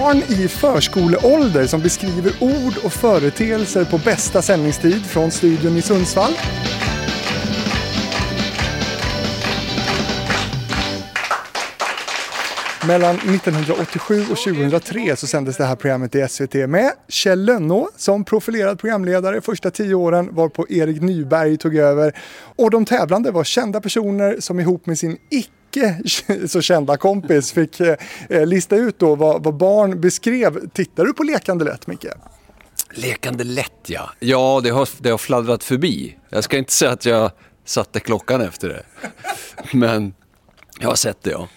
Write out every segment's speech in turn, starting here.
barn i förskoleålder som beskriver ord och företeelser på bästa sändningstid från studion i Sundsvall. Mellan 1987 och 2003 så sändes det här programmet i SVT med Kjell Lönnå som profilerad programledare första tio åren varpå Erik Nyberg tog över. Och de tävlande var kända personer som ihop med sin icke så kända kompis fick eh, lista ut då vad, vad barn beskrev. Tittar du på Lekande lätt Micke? Lekande lätt ja. Ja, det har, det har fladdrat förbi. Jag ska inte säga att jag satte klockan efter det. Men jag har sett det ja.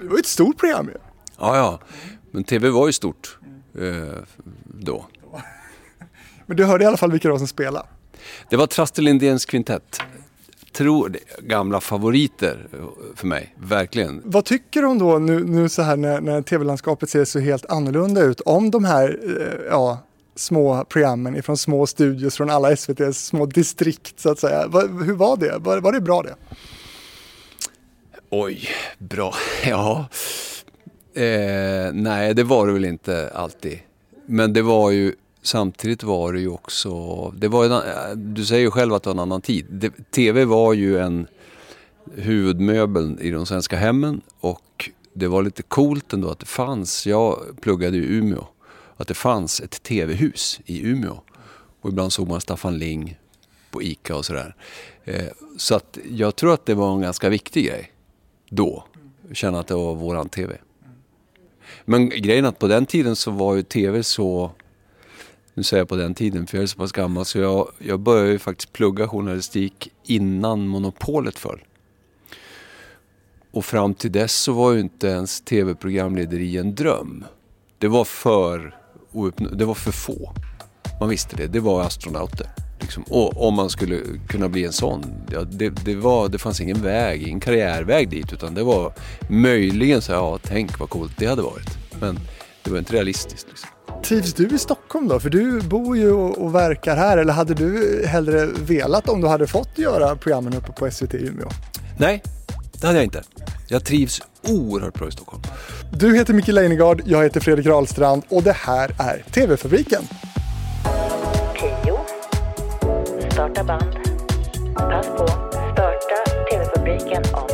Det var ju ett stort program ju. Ja, ja. Men tv var ju stort eh, då. Men du hörde i alla fall vilka det var som spelade. Det var Traste Lindéns kvintett. Tror gamla favoriter för mig, verkligen. Vad tycker du om då nu, nu så här när, när tv-landskapet ser så helt annorlunda ut om de här eh, ja, små programmen ifrån små studios från alla SVTs små distrikt så att säga. Hur var det? Var, var det bra det? Oj, bra. Ja. Eh, nej, det var det väl inte alltid. Men det var ju, samtidigt var det ju också, det var en, du säger ju själv att det var en annan tid. Det, TV var ju en huvudmöbeln i de svenska hemmen och det var lite coolt ändå att det fanns, jag pluggade i Umeå, att det fanns ett TV-hus i Umeå. Och ibland såg man Staffan Ling på ICA och sådär. Eh, så att jag tror att det var en ganska viktig grej då. Känna att det var våran TV. Men grejen är att på den tiden så var ju TV så, nu säger jag på den tiden för jag är så pass gammal så jag, jag började ju faktiskt plugga journalistik innan monopolet föll. Och fram till dess så var ju inte ens tv-programlederi en dröm. Det var för, det var för få. Man visste det, det var astronauter. Liksom. Och om man skulle kunna bli en sån, ja, det, det, var, det fanns ingen väg, ingen karriärväg dit utan det var möjligen så ja tänk vad coolt det hade varit. Men det var inte realistiskt. Liksom. Trivs du i Stockholm då? För du bor ju och, verkar här. Eller hade du hellre velat om du hade fått göra programmen uppe på SVT i Umeå? Nej, det hade jag inte. Jag trivs oerhört bra i Stockholm. Du heter Micke Leijnegard, jag heter Fredrik Rahlstrand och det här är TV-fabriken. starta band. Pass på. Starta TV-publiken om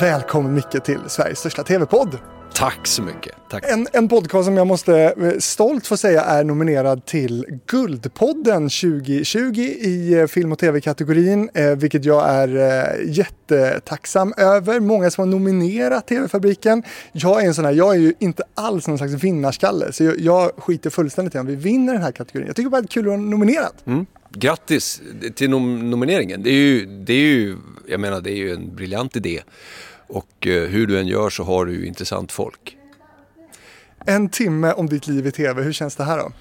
Välkommen Micke till Sveriges största TV-podd. Tack så mycket. Tack. En, en podcast som jag måste eh, stolt få säga är nominerad till Guldpodden 2020 i eh, film och tv-kategorin, eh, vilket jag är jättetacksam över. Många som har nominerat TV-fabriken. Jag är en sån här, jag är ju inte alls någon slags vinnarskalle, så jag, jag skiter fullständigt i om vi vinner den här kategorin. Jag tycker bara det är kul att vara nominerad. Mm. Grattis till nom nomineringen. Det är, ju, det är ju, jag menar, det är ju en briljant idé. Och eh, hur du än gör så har du intressant folk. En timme om ditt liv i tv, hur känns det här då?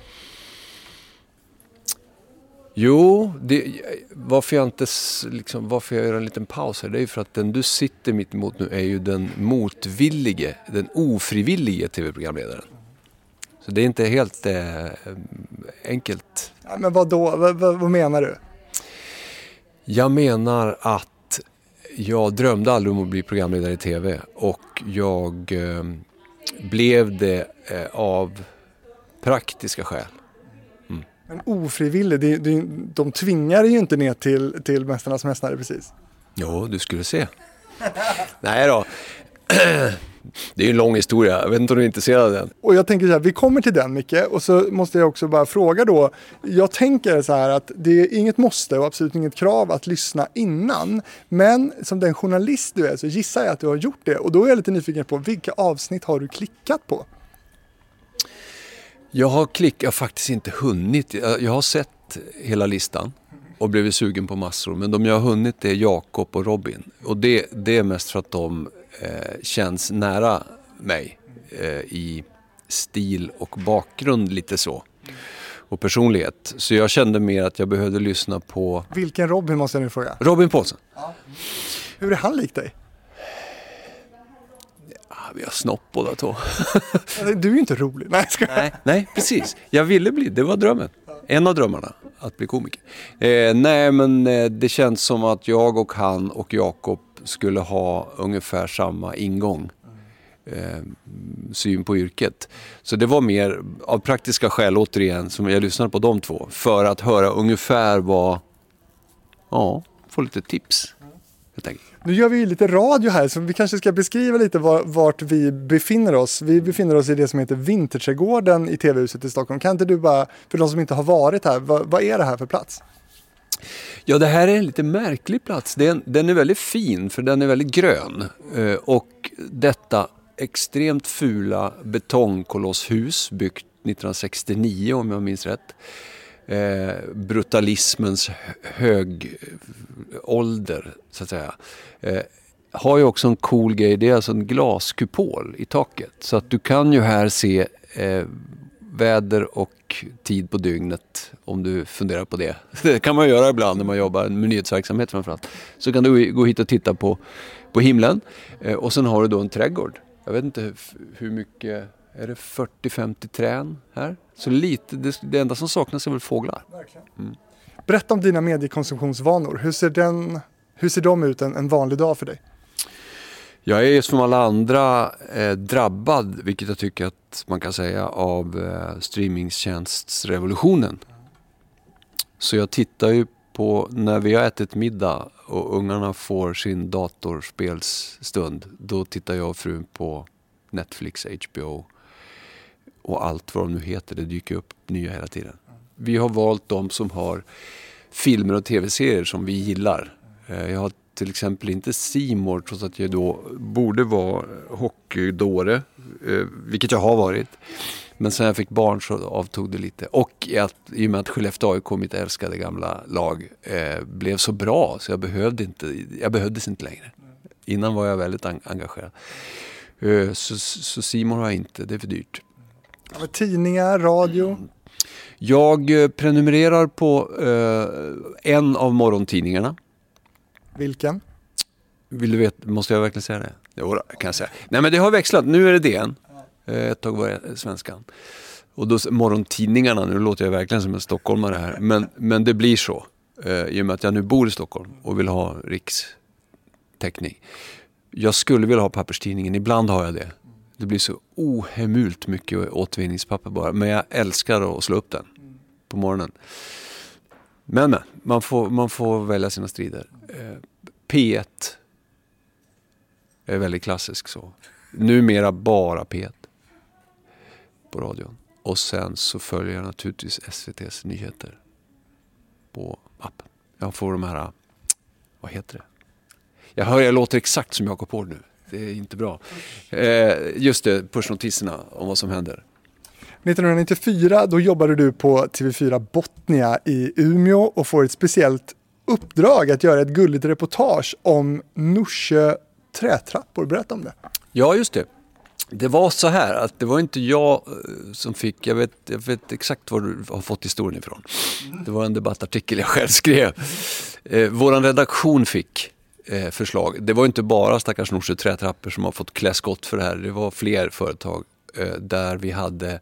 Jo, det, varför jag inte liksom, varför jag gör en liten paus här, det är ju för att den du sitter mitt emot nu är ju den motvillige, den ofrivillige tv-programledaren. Så det är inte helt eh, enkelt. Ja, men vad då? Vad, vad, vad menar du? Jag menar att jag drömde aldrig om att bli programledare i TV och jag eh, blev det eh, av praktiska skäl. Mm. Men ofrivillig, det, det, de tvingar ju inte ner till, till Mästarnas Mästare precis. Jo, du skulle se. Nej då. Det är en lång historia, jag vet inte om du är intresserad av den. Och jag tänker så här, vi kommer till den Micke, och så måste jag också bara fråga då. Jag tänker så här att det är inget måste och absolut inget krav att lyssna innan. Men som den journalist du är så gissar jag att du har gjort det. Och då är jag lite nyfiken på vilka avsnitt har du klickat på? Jag har klickat, faktiskt inte hunnit. Jag har sett hela listan och blivit sugen på massor. Men de jag har hunnit är Jakob och Robin. Och det, det är mest för att de eh, känns nära mig eh, i stil och bakgrund lite så. Och personlighet. Så jag kände mer att jag behövde lyssna på... Vilken Robin måste jag nu fråga? Robin Paulsen. Ja. Hur är han lik dig? Ja, vi har snopp båda två. du är ju inte rolig. Nej, ska... nej, nej, precis. Jag ville bli, det var drömmen. En av drömmarna, att bli komiker. Eh, nej, men eh, det känns som att jag och han och Jakob skulle ha ungefär samma ingång. Eh, syn på yrket. Så det var mer av praktiska skäl återigen som jag lyssnade på de två. För att höra ungefär vad, ja, få lite tips. Nu gör vi ju lite radio här så vi kanske ska beskriva lite var, vart vi befinner oss. Vi befinner oss i det som heter Vinterträdgården i TV-huset i Stockholm. Kan inte du bara, för de som inte har varit här, vad, vad är det här för plats? Ja, det här är en lite märklig plats. Den, den är väldigt fin för den är väldigt grön. Eh, och detta extremt fula betongkolosshus byggt 1969 om jag minns rätt. Eh, brutalismens högålder så att säga. Eh, har ju också en cool grej, det är alltså en glaskupol i taket. Så att du kan ju här se eh, väder och tid på dygnet om du funderar på det. Det kan man göra ibland när man jobbar med nyhetsverksamhet framförallt. Så kan du gå hit och titta på, på himlen eh, och sen har du då en trädgård. Jag vet inte hur mycket, är det 40-50 trän här? Så lite, det, det enda som saknas är väl fåglar. Mm. Berätta om dina mediekonsumtionsvanor. Hur ser, den, hur ser de ut en, en vanlig dag för dig? Jag är som alla andra eh, drabbad, vilket jag tycker att man kan säga, av eh, streamingtjänstrevolutionen. Så jag tittar ju på när vi har ätit middag och ungarna får sin datorspelsstund. Då tittar jag och frun på Netflix, HBO och allt vad de nu heter. Det dyker upp nya hela tiden. Vi har valt de som har filmer och tv-serier som vi gillar. Eh, jag har till exempel inte Simor trots att jag då borde vara hockeydåre, eh, vilket jag har varit. Men sen jag fick barn så avtog det lite. Och att, i och med att Skellefteå AIK, mitt älskade gamla lag, eh, blev så bra så jag, behövde inte, jag behövdes inte längre. Innan var jag väldigt engagerad. Eh, så, så Simon har jag inte, det är för dyrt. Ja, tidningar, radio? Jag prenumererar på eh, en av morgontidningarna. Vilken? Vill du veta, måste jag verkligen säga det? Jo, kan jag säga. Nej men det har växlat, nu är det DN. Eh, ett tag var det Svenskan. Och då morgontidningarna, nu låter jag verkligen som en stockholmare här, men, men det blir så. Eh, I och med att jag nu bor i Stockholm och vill ha rikstäckning. Jag skulle vilja ha papperstidningen, ibland har jag det. Det blir så ohemult mycket återvinningspapper bara. Men jag älskar att slå upp den på morgonen. Men, men man, får, man får välja sina strider. P1 är väldigt klassisk så. Numera bara P1 på radion. Och sen så följer jag naturligtvis SVTs nyheter på appen. Jag får de här, vad heter det? Jag hör jag låter exakt som Jakob Hård nu. Det är inte bra. Eh, just det, pushnotiserna om vad som händer. 1994 då jobbade du på TV4 Botnia i Umeå och får ett speciellt uppdrag att göra ett gulligt reportage om Norsjö trätrappor. Berätta om det. Ja, just det. Det var så här att det var inte jag eh, som fick, jag vet, jag vet exakt var du har fått historien ifrån. Det var en debattartikel jag själv skrev. Eh, våran redaktion fick eh, förslag. Det var inte bara stackars Norsjö trätrappor som har fått klä skott för det här. Det var fler företag eh, där vi hade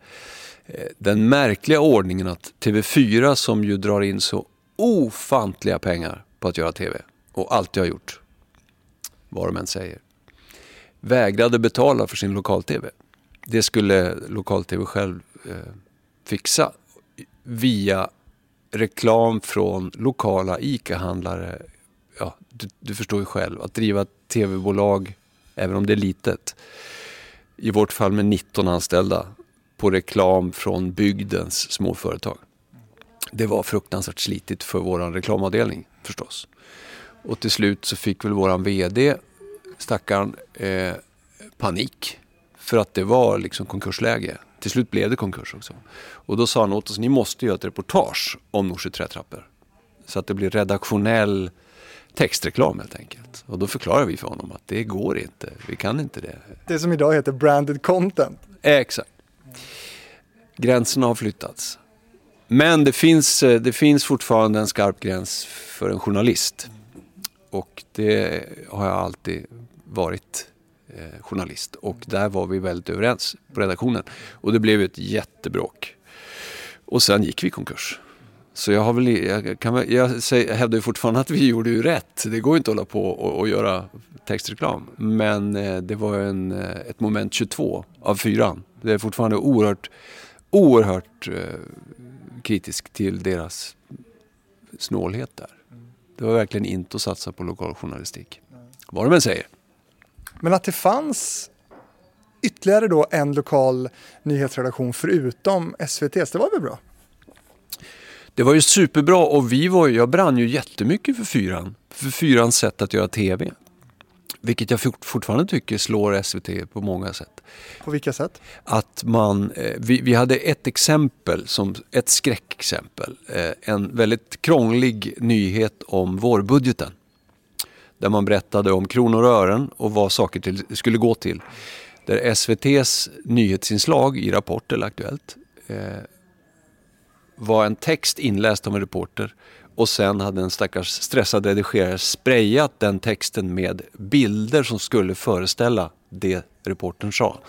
eh, den märkliga ordningen att TV4 som ju drar in så ofantliga pengar på att göra TV och alltid har gjort, vad de än säger, vägrade betala för sin lokal-TV. Det skulle lokal-TV själv eh, fixa via reklam från lokala ICA-handlare. Ja, du, du, förstår ju själv, att driva ett TV-bolag, även om det är litet, i vårt fall med 19 anställda, på reklam från bygdens småföretag. Det var fruktansvärt slitigt för vår reklamavdelning förstås. Och till slut så fick väl våran VD stackaren eh, panik. För att det var liksom konkursläge. Till slut blev det konkurs också. Och då sa han åt oss, ni måste göra ett reportage om Norsjö trätrappor. Så att det blir redaktionell textreklam helt enkelt. Och då förklarar vi för honom att det går inte, vi kan inte det. Det som idag heter branded content. Exakt. Gränserna har flyttats. Men det finns, eh, det finns fortfarande en skarp gräns för en journalist. Och det har jag alltid varit eh, journalist. Och där var vi väldigt överens på redaktionen. Och det blev ett jättebråk. Och sen gick vi i konkurs. Så jag, har väl, jag, kan, jag, säger, hävdar ju fortfarande att vi gjorde ju rätt. Det går ju inte att hålla på och, och göra textreklam. Men eh, det var en, eh, ett moment 22 av fyran. Det är fortfarande oerhört, oerhört eh, kritisk till deras snålhet där. Det var verkligen inte att satsa på lokaljournalistik. Vad de än säger. Men att det fanns ytterligare då en lokal nyhetsredaktion förutom SVTs, det var väl bra? Det var ju superbra och vi var, jag brann ju jättemycket för Fyran. För Fyrans sätt att göra TV. Vilket jag fortfarande tycker slår SVT på många sätt. På vilka sätt? Att man, eh, vi, vi hade ett exempel, som ett skräckexempel. Eh, en väldigt krånglig nyhet om vårbudgeten. Där man berättade om kronor och ören och vad saker till, skulle gå till. Där SVTs nyhetsinslag i Rapport eller Aktuellt eh, var en text inläst av en reporter och sen hade en stackars stressad redigerare sprayat den texten med bilder som skulle föreställa det reportern sa.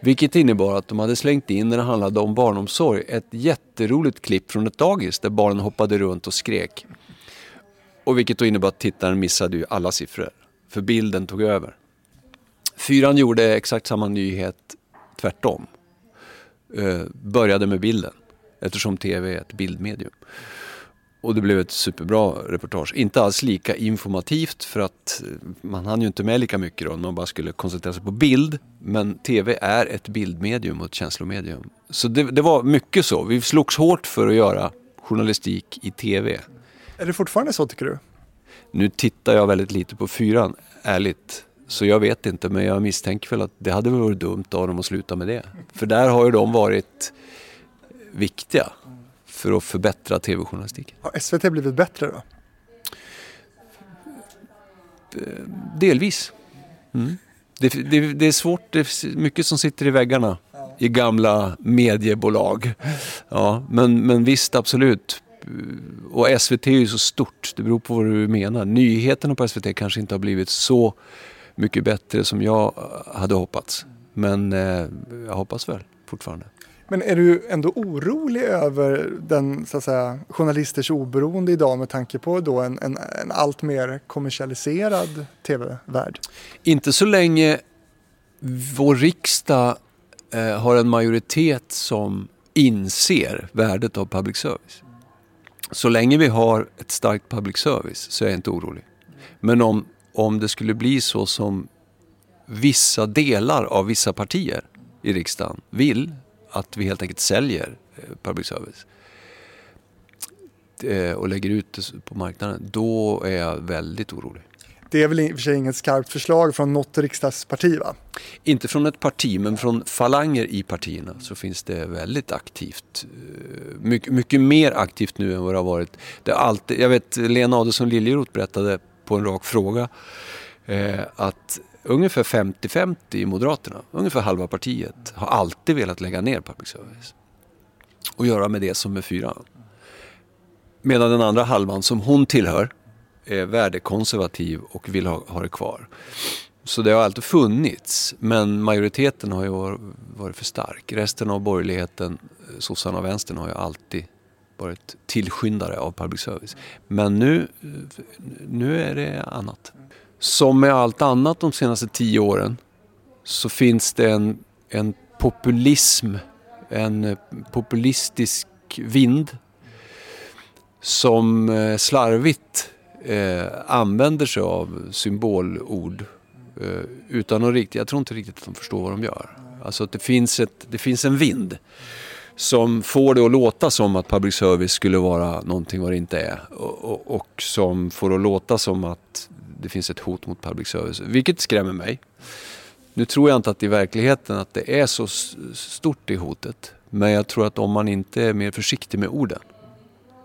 Vilket innebar att de hade slängt in, när det handlade om barnomsorg, ett jätteroligt klipp från ett dagis där barnen hoppade runt och skrek. Och vilket då innebar att tittaren missade ju alla siffror, för bilden tog över. Fyran gjorde exakt samma nyhet tvärtom. Eh, började med bilden, eftersom tv är ett bildmedium. Och det blev ett superbra reportage. Inte alls lika informativt för att man hann ju inte med lika mycket då. Man bara skulle koncentrera sig på bild. Men tv är ett bildmedium och ett känslomedium. Så det, det var mycket så. Vi slogs hårt för att göra journalistik i tv. Är det fortfarande så tycker du? Nu tittar jag väldigt lite på fyran, ärligt. Så jag vet inte, men jag misstänker väl att det hade varit dumt av dem att sluta med det. För där har ju de varit viktiga för att förbättra tv-journalistiken. Har SVT blivit bättre då? Delvis. Mm. Det, det, det, är svårt, det är mycket som sitter i väggarna i gamla mediebolag. Ja, men, men visst, absolut. Och SVT är ju så stort, det beror på vad du menar. Nyheterna på SVT kanske inte har blivit så mycket bättre som jag hade hoppats. Men eh, jag hoppas väl fortfarande. Men är du ändå orolig över den så att säga, journalisters oberoende idag med tanke på då en, en, en allt mer kommersialiserad tv-värld? Inte så länge vår riksdag eh, har en majoritet som inser värdet av public service. Så länge vi har ett starkt public service så är jag inte orolig. Men om, om det skulle bli så som vissa delar av vissa partier i riksdagen vill att vi helt enkelt säljer eh, public service eh, och lägger ut det på marknaden, då är jag väldigt orolig. Det är väl i och för sig inget skarpt förslag från något riksdagsparti va? Inte från ett parti, men från falanger i partierna så finns det väldigt aktivt. Eh, mycket, mycket mer aktivt nu än vad det har varit. Det alltid, jag vet, Lena Adelsohn Liljeroth berättade på en rak fråga eh, att ungefär 50-50 i Moderaterna, ungefär halva partiet, har alltid velat lägga ner public service. Och göra med det som är fyran. Medan den andra halvan som hon tillhör är värdekonservativ och vill ha, ha det kvar. Så det har alltid funnits, men majoriteten har ju varit för stark. Resten av borgerligheten, eh, sossarna och vänstern, har ju alltid varit tillskyndare av public service. Men nu, eh, nu är det annat. Som med allt annat de senaste tio åren så finns det en, en populism, en populistisk vind som eh, slarvigt eh, använder sig av symbolord eh, utan att riktigt, jag tror inte riktigt att de förstår vad de gör. Alltså att det finns, ett, det finns en vind som får det att låta som att public service skulle vara någonting vad det inte är. Och, och, och som får det att låta som att det finns ett hot mot public service, vilket skrämmer mig. Nu tror jag inte att i verkligheten att det är så stort i hotet. Men jag tror att om man inte är mer försiktig med orden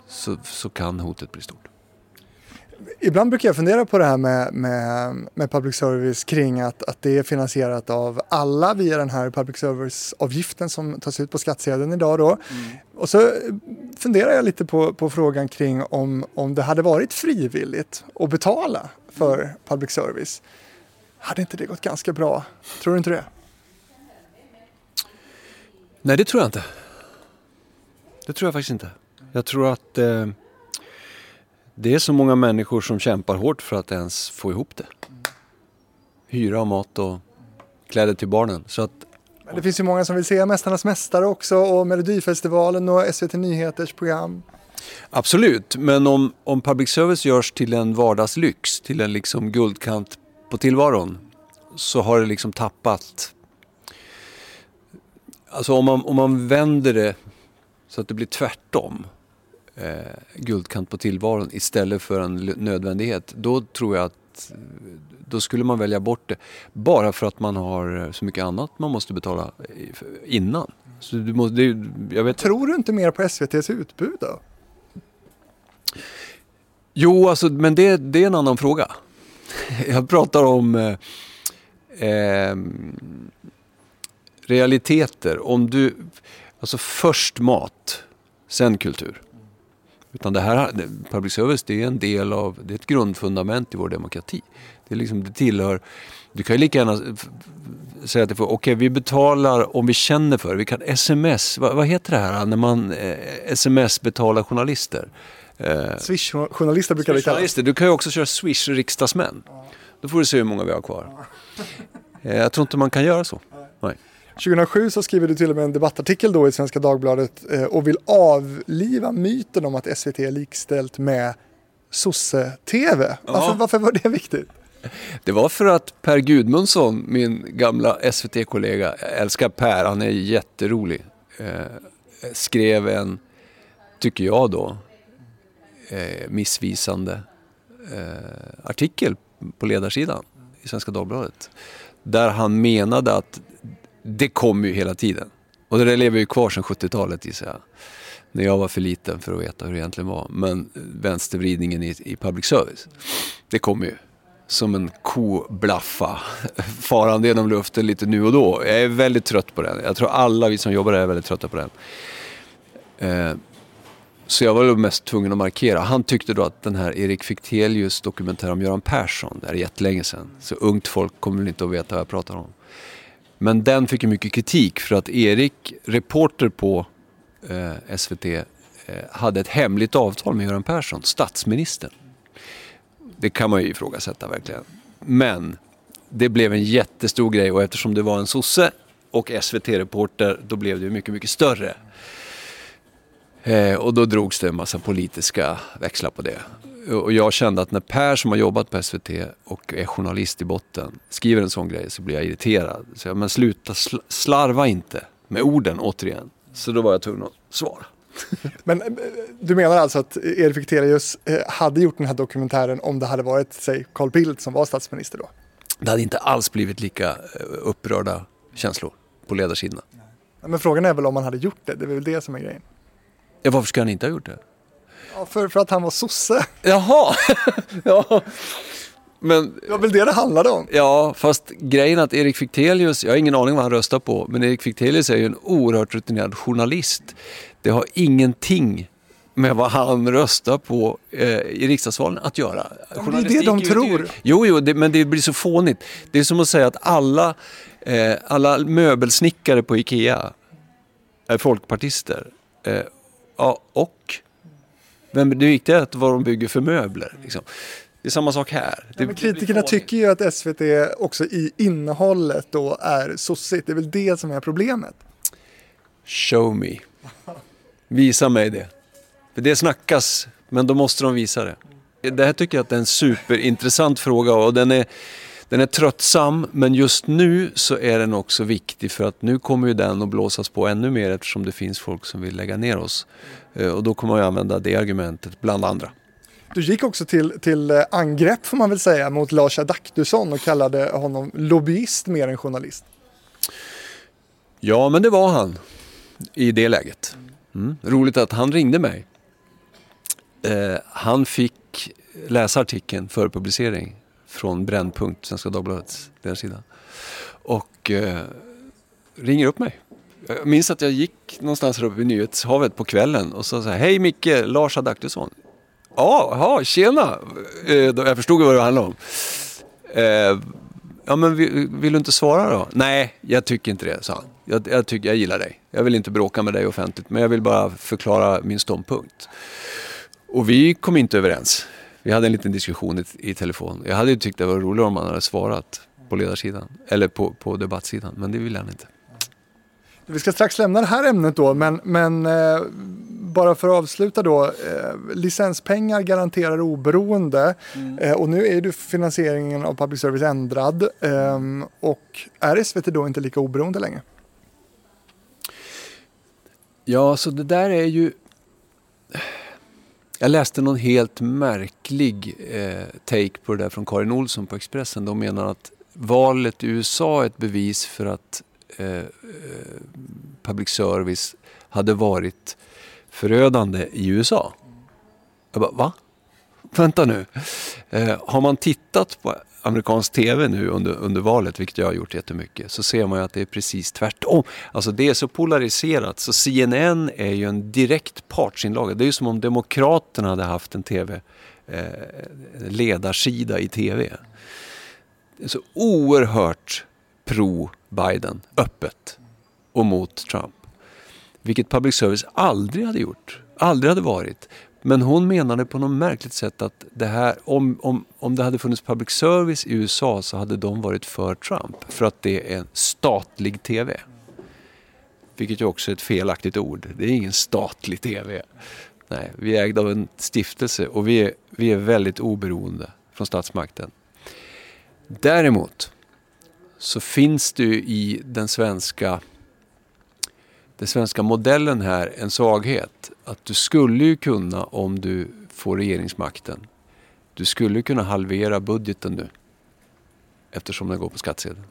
så, så kan hotet bli stort. Ibland brukar jag fundera på det här med, med, med public service kring att, att det är finansierat av alla via den här public service-avgiften som tas ut på skattsedeln idag. Då. Mm. Och så funderar jag lite på, på frågan kring om, om det hade varit frivilligt att betala för public service. Hade inte det gått ganska bra? Tror du inte det? Nej, det tror jag inte. Det tror jag faktiskt inte. Jag tror att eh, det är så många människor som kämpar hårt för att ens få ihop det. Hyra och mat och kläder till barnen. Så att, Men det finns ju många som vill se Mästarnas Mästare också och Melodifestivalen och SVT Nyheters program absolut, men om, om public service görs till en vardagslyx, till en liksom guldkant på tillvaron, så har det liksom tappat... Alltså om man, om man vänder det så att det blir tvärtom, eh, guldkant på tillvaron istället för en l- nödvändighet, då tror jag att eh, då skulle man välja bort det. Bara för att man har eh, så mycket annat man måste betala eh, innan. Så du måste, det, jag vet Tror du inte mer på SVTs utbud då? Jo, alltså, men det, det är en annan fråga. Jag pratar om eh, eh, realiteter. Om du, alltså först mat, sen kultur. Utan det här, public service det är en del av, det är ett grundfundament i vår demokrati. Det, är liksom, det tillhör, du kan ju lika gärna säga att okej okay, vi betalar om vi känner för det. Vi kan sms, vad, vad heter det här när man eh, sms betalar journalister? Eh, Swish-journalister brukar det kallas. Du kan ju också köra Swish-riksdagsmän. Då får du se hur många vi har kvar. Eh, Jag tror inte man kan göra så. Nej. 2007 så skriver du till och med en debattartikel då i Svenska Dagbladet eh, och vill avliva myten om att SVT är likställt med sosse-TV. Varför, varför var det viktigt? Det var för att Per Gudmundsson, min gamla SVT-kollega, jag älskar Per, han är jätterolig, eh, skrev en, tycker jag då, eh, missvisande eh, artikel på ledarsidan i Svenska Dagbladet. Där han menade att det kommer ju hela tiden. Och det där lever ju kvar sedan 70-talet gissar jag. När jag var för liten för att veta hur det egentligen var. Men vänstervridningen i, i public service, det kommer ju. Som en koblaffa farande genom luften lite nu och då. Jag är väldigt trött på den. Jag tror alla vi som jobbar där är väldigt trötta på den. Eh, så jag var väl mest tvungen att markera. Han tyckte då att den här Erik Fichtelius dokumentär om Göran Persson, det är jättelänge sedan. Så ungt folk kommer väl inte att veta vad jag pratar om. Men den fick ju mycket kritik för att Erik, reporter på eh, SVT, eh, hade ett hemligt avtal med Göran Persson, statsministern. Det kan man ju ifrågasätta verkligen. Men det blev en jättestor grej och eftersom det var en sosse och SVT-reporter, då blev det ju mycket, mycket större. Eh, och då drogs det en massa politiska växlar på det. Och jag kände att när Per som har jobbat på SVT och är journalist i botten skriver en sån grej så blir jag irriterad. Så jag, men sluta sl- slarva inte med orden återigen. Så då var jag tvungen att svara. Men eh, du menar alltså att Erik Fichtelius eh, hade gjort den här dokumentären om det hade varit, säg, Carl Bildt som var statsminister då? Det hade inte alls blivit lika eh, upprörda känslor på ledarsidorna. Men frågan är väl om han hade gjort det, det är väl det som är grejen. Ja, varför ska han inte ha gjort det? Ja, för, för att han var sosse. Jaha! ja. Men Det var väl det det handlade om. Ja, fast grejen att Erik Fichtelius, jag har ingen aning vad han röstar på, men Erik Fichtelius är ju en oerhört rutinerad journalist. Det har ingenting med vad han röstar på eh, i riksdagsvalen att göra. det de är ju ett tror. Jo, jo, det, men det blir så fånigt. Det är som att säga att alla, eh, alla möbelsnickare på Ikea är folkpartister. Eh, ja, och? Men det viktiga är att vad de bygger för möbler. Liksom. Det är samma sak här. Ja, men kritikerna tycker ju att SVT också i innehållet då är sossigt. Det är väl det som är problemet. Show me. Visa mig det. För det snackas, men då måste de visa det. Det här tycker jag att det är en superintressant fråga och den är, den är tröttsam men just nu så är den också viktig för att nu kommer ju den att blåsas på ännu mer eftersom det finns folk som vill lägga ner oss. Eh, Och då kommer ju använda det argumentet bland andra. Du gick också till, till eh, angrepp får man väl säga mot Lars Adaktusson och kallade honom lobbyist mer än journalist. Ja, men det var han i det läget. Mm. Roligt att han ringde mig. Eh, han fick läsa artikeln för publicering från Brännpunkt, Svenska Dagbladets ledarsida. Och eh, ringer upp mig. Jag minns att jag gick någonstans här uppe i nyhetshavet på kvällen och sa så här, hej Micke, Lars Adaktusson. Ja, jaha, tjena. Eh, jag förstod vad det handlade om. Eh, Ja, men vill, vill, du inte svara då? Nej, jag tycker inte det, sa han. Jag, jag, tycker, jag gillar dig. Jag vill inte bråka med dig offentligt, men jag vill bara förklara min ståndpunkt. Och vi kom inte överens. Vi hade en liten diskussion i, i telefon. Jag hade ju tyckt det var roligare om han hade svarat på ledarsidan, eller på, på debattsidan, men det ville han inte. Vi ska strax lämna det här ämnet då, men, men eh, bara för att avsluta då. Eh, licenspengar garanterar oberoende mm. eh, och nu är ju finansieringen av public service ändrad. Eh, och är SVT då inte lika oberoende längre? Ja, så det där är ju... Jag läste någon helt märklig eh, take på det där från Karin Olsson på Expressen. De menar att valet i USA är ett bevis för att eh, eh public service hade varit förödande i USA. Jag bara, va? Vänta nu. Eh, har man tittat på amerikansk TV nu under, under valet, vilket jag har gjort jättemycket, så ser man ju att det är precis tvärtom. Alltså det är så polariserat så CNN är ju en direkt partsinlaga. Det är ju som om Demokraterna hade haft en TV, eh, ledarsida i TV. Det är så oerhört pro-Biden, öppet, och mot Trump. Vilket public service aldrig hade gjort. Aldrig hade varit. Men hon menade på något märkligt sätt att det här, om, om, om det hade funnits public service i USA så hade de varit för Trump. För att det är en statlig TV. Vilket ju också är ett felaktigt ord. Det är ingen statlig TV. Nej, vi är ägda av en stiftelse och vi är, vi är väldigt oberoende från statsmakten. Däremot så finns det ju i den svenska den svenska modellen här en svaghet. Att du skulle ju kunna, om du får regeringsmakten, du skulle kunna halvera budgeten nu. Eftersom den går på skattsedeln.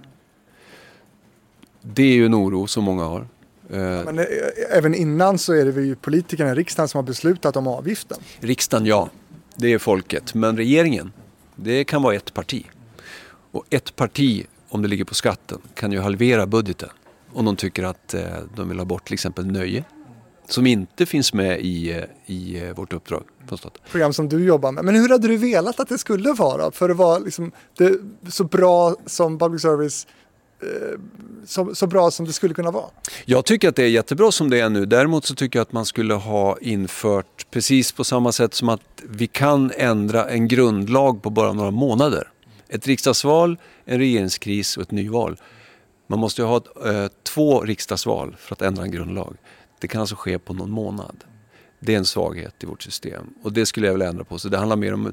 Det är ju en oro som många har. Ja, men eh, även innan så är det ju politikerna i riksdagen som har beslutat om avgiften. Riksdagen ja, det är folket. Men regeringen, det kan vara ett parti. Och ett parti, om det ligger på skatten, kan ju halvera budgeten om de tycker att eh, de vill ha bort till exempel nöje. Som inte finns med i, eh, i eh, vårt uppdrag. Program som du jobbar med. Men hur hade du velat att det skulle vara? För att vara liksom det, så bra som public service så, så, bra som det skulle kunna vara? Jag tycker att det är jättebra som det är nu. Däremot så tycker jag att man skulle ha infört precis på samma sätt som att vi kan ändra en grundlag på bara några månader. Ett riksdagsval, en regeringskris och ett nyval. Man måste ju ha eh, två riksdagsval för att ändra en grundlag. Det kan alltså ske på någon månad. Det är en svaghet i vårt system och det skulle jag vilja ändra på. Så det handlar mer om,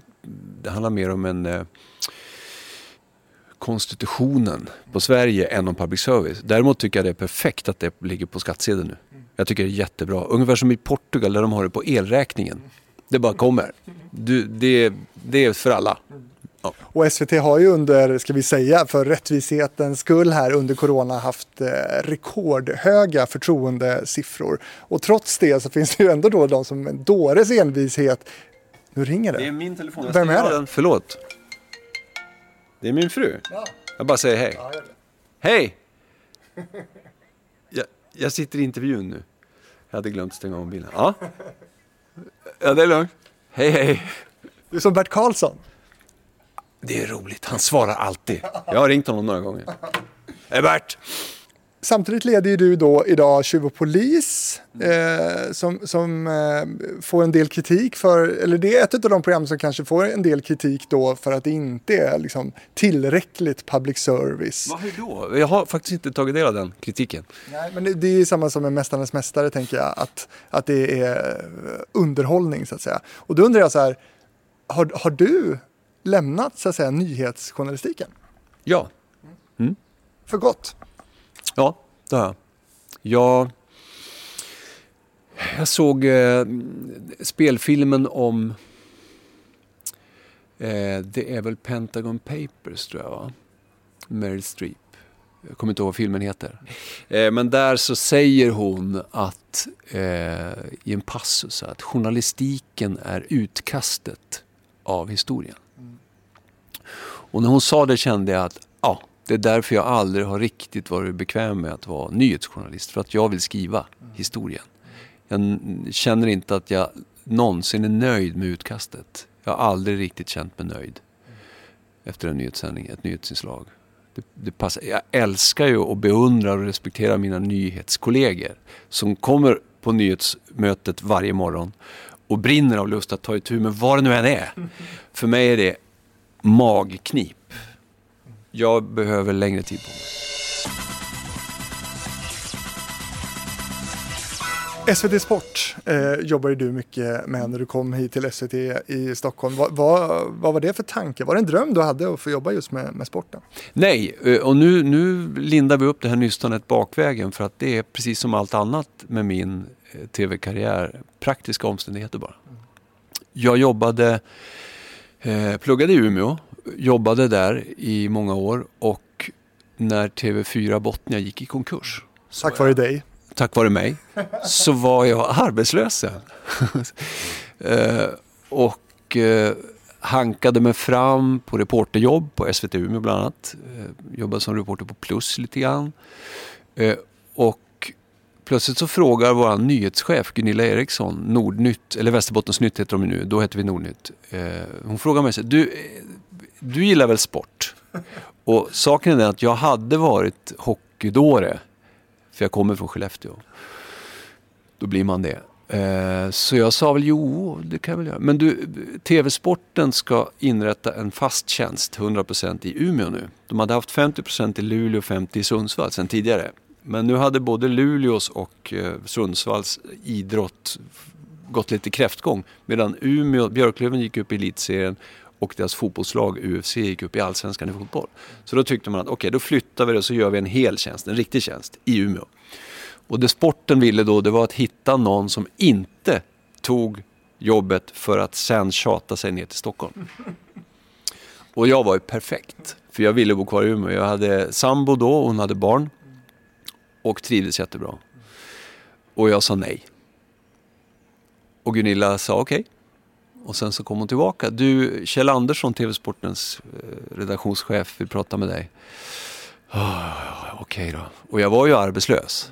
det handlar mer om en eh, konstitutionen på Sverige än om public service. Däremot tycker jag det är perfekt att det ligger på skattsedeln nu. Jag tycker det är jättebra. Ungefär som i Portugal där de har det på elräkningen. Det bara kommer. Du, det, det är för alla. Ja. Och SVT har ju under, ska vi säga, för rättvishetens skull här under corona haft eh, rekordhöga förtroendesiffror. Och trots det så finns det ju ändå då de som med en dåres envishet, nu ringer det. Det är min telefon, Vem är det? Den. Förlåt. Det är min fru. Ja. Jag bara säger hej. Ja, hej! Jag, jag, sitter i intervjun nu. Jag hade glömt stänga av bilen. Ja, ja det är lugnt. Hej hej. Du är som Bert Karlsson. Det är roligt, han svarar alltid. Jag har ringt honom några gånger. Ebert! Samtidigt leder ju du då idag Tjuv och polis eh, som, som eh, får en del kritik för, eller det är ett av de program som kanske får en del kritik då för att det inte är liksom, tillräckligt public service. Vad då? Jag har faktiskt inte tagit del av den kritiken. Nej, men det, det är samma som med Mästarnas Mästare tänker jag, att, att det är underhållning så att säga. Och då undrar jag så här, har, har du lämnat så att säga, nyhetsjournalistiken. Ja. Mm. För gott? Ja, det har jag. Jag, jag såg eh, spelfilmen om eh, det är väl Pentagon Papers tror jag va? Meryl Streep. Jag kommer inte ihåg vad filmen heter. Eh, men där så säger hon att eh, i en passus att journalistiken är utkastet av historien. Och när hon sa det kände jag att ja, det är därför jag aldrig har riktigt varit bekväm med att vara nyhetsjournalist. För att jag vill skriva historien. Jag känner inte att jag någonsin är nöjd med utkastet. Jag har aldrig riktigt känt mig nöjd efter en nyhetssändning, ett nyhetsinslag. Det, det passar. Jag älskar ju och beundrar och respekterar mina nyhetskollegor som kommer på nyhetsmötet varje morgon och brinner av lust att ta itu med vad det nu än är. För mig är det magknip. Jag behöver längre tid på mig. SVT Sport eh, jobbar ju du mycket med när du kom hit till SVT i Stockholm. Vad, vad, vad, var det för tanke? Var det en dröm du hade att få jobba just med, med sporten? Nej, eh, och nu, nu lindar vi upp det här nystanet bakvägen för att det är precis som allt annat med min eh, tv-karriär, praktiska omständigheter bara. Jag jobbade, eh, pluggade i Umeå, jobbade där i många år och när TV4 Botnia gick i konkurs. Tack vare dig tack vare mig, så var jag arbetslös eh, och eh, hankade mig fram på reporterjobb på SVT Umeå bland annat. Eh, jobbade som reporter på Plus lite grann. Eh, och plötsligt så frågar vår nyhetschef Gunilla Eriksson, Nordnytt, eller Västerbottensnytt heter de nu, då heter vi Nordnytt. Eh, hon frågar mig, du, eh, du gillar väl sport? Och saken är den att jag hade varit hockeydåre för jag kommer från Skellefteå. Då blir man det. Eh, så jag sa väl jo, det kan jag väl göra. Men du, TV-sporten ska inrätta en fast tjänst, 100% i Umeå nu. De hade haft 50% i Luleå och 50% i Sundsvall sedan tidigare. Men nu hade både Luleås och eh, Sundsvalls idrott gått lite kräftgång. Medan Umeå, Björklöven gick upp i elitserien och deras fotbollslag UFC gick upp i allsvenskan i fotboll. Så då tyckte man att okej, okay, då flyttar vi det och så gör vi en hel tjänst, en riktig tjänst i Umeå. Och det sporten ville då, det var att hitta någon som inte tog jobbet för att sen tjata sig ner till Stockholm. Och jag var ju perfekt, för jag ville bo kvar i Umeå. Jag hade sambo då, hon hade barn och trivdes jättebra. Och jag sa nej. Och Gunilla sa okej. Okay. Och sen så kom hon tillbaka. Du, Kjell Andersson, TV-sportens eh, redaktionschef, vill prata med dig. Oh, Okej okay då. Och jag var ju arbetslös.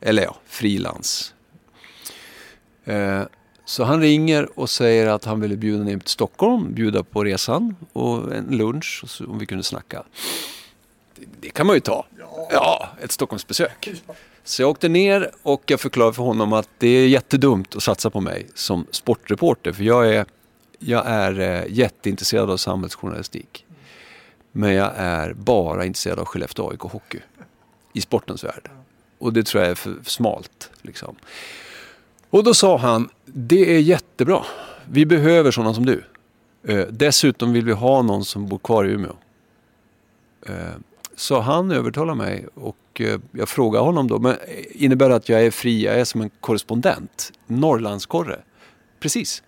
Eller ja, frilans. Eh, så han ringer och säger att han ville bjuda ner till Stockholm, bjuda på resan och en lunch och om vi kunde snacka. Det, det kan man ju ta. Ja, ett Stockholmsbesök. Så jag åkte ner och jag förklarade för honom att det är jättedumt att satsa på mig som sportreporter. För jag är, jag är eh, jätteintresserad av samhällsjournalistik. Men jag är bara intresserad av Skellefteå AIK Hockey. I sportens värld. Och det tror jag är för smalt. Liksom. Och då sa han, det är jättebra. Vi behöver sådana som du. Eh, dessutom vill vi ha någon som bor kvar i Umeå. Eh, så han övertalade mig och eh, jag frågade honom då, men innebär det att jag är fri, jag är som en korrespondent, Norrlandskorre? Precis.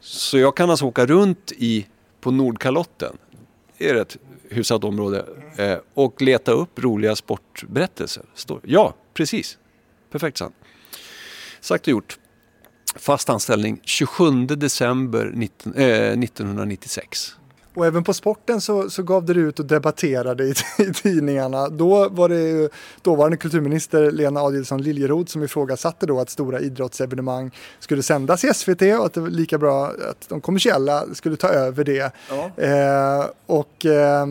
Så jag kan alltså åka runt i, på Nordkalotten, det är ett hyfsat område, eh, och leta upp roliga sportberättelser. Ja, precis. Perfekt sant. Sagt och gjort. Fast anställning 27 december 19, eh, 1996. Och även på sporten så, så gav det ut och debatterade i, i tidningarna. Då var det dåvarande kulturminister Lena Adelsohn Liljeroth som ifrågasatte då att stora idrottsevenemang skulle sändas i SVT och att det var lika bra att de kommersiella skulle ta över det. Ja. Eh, och eh,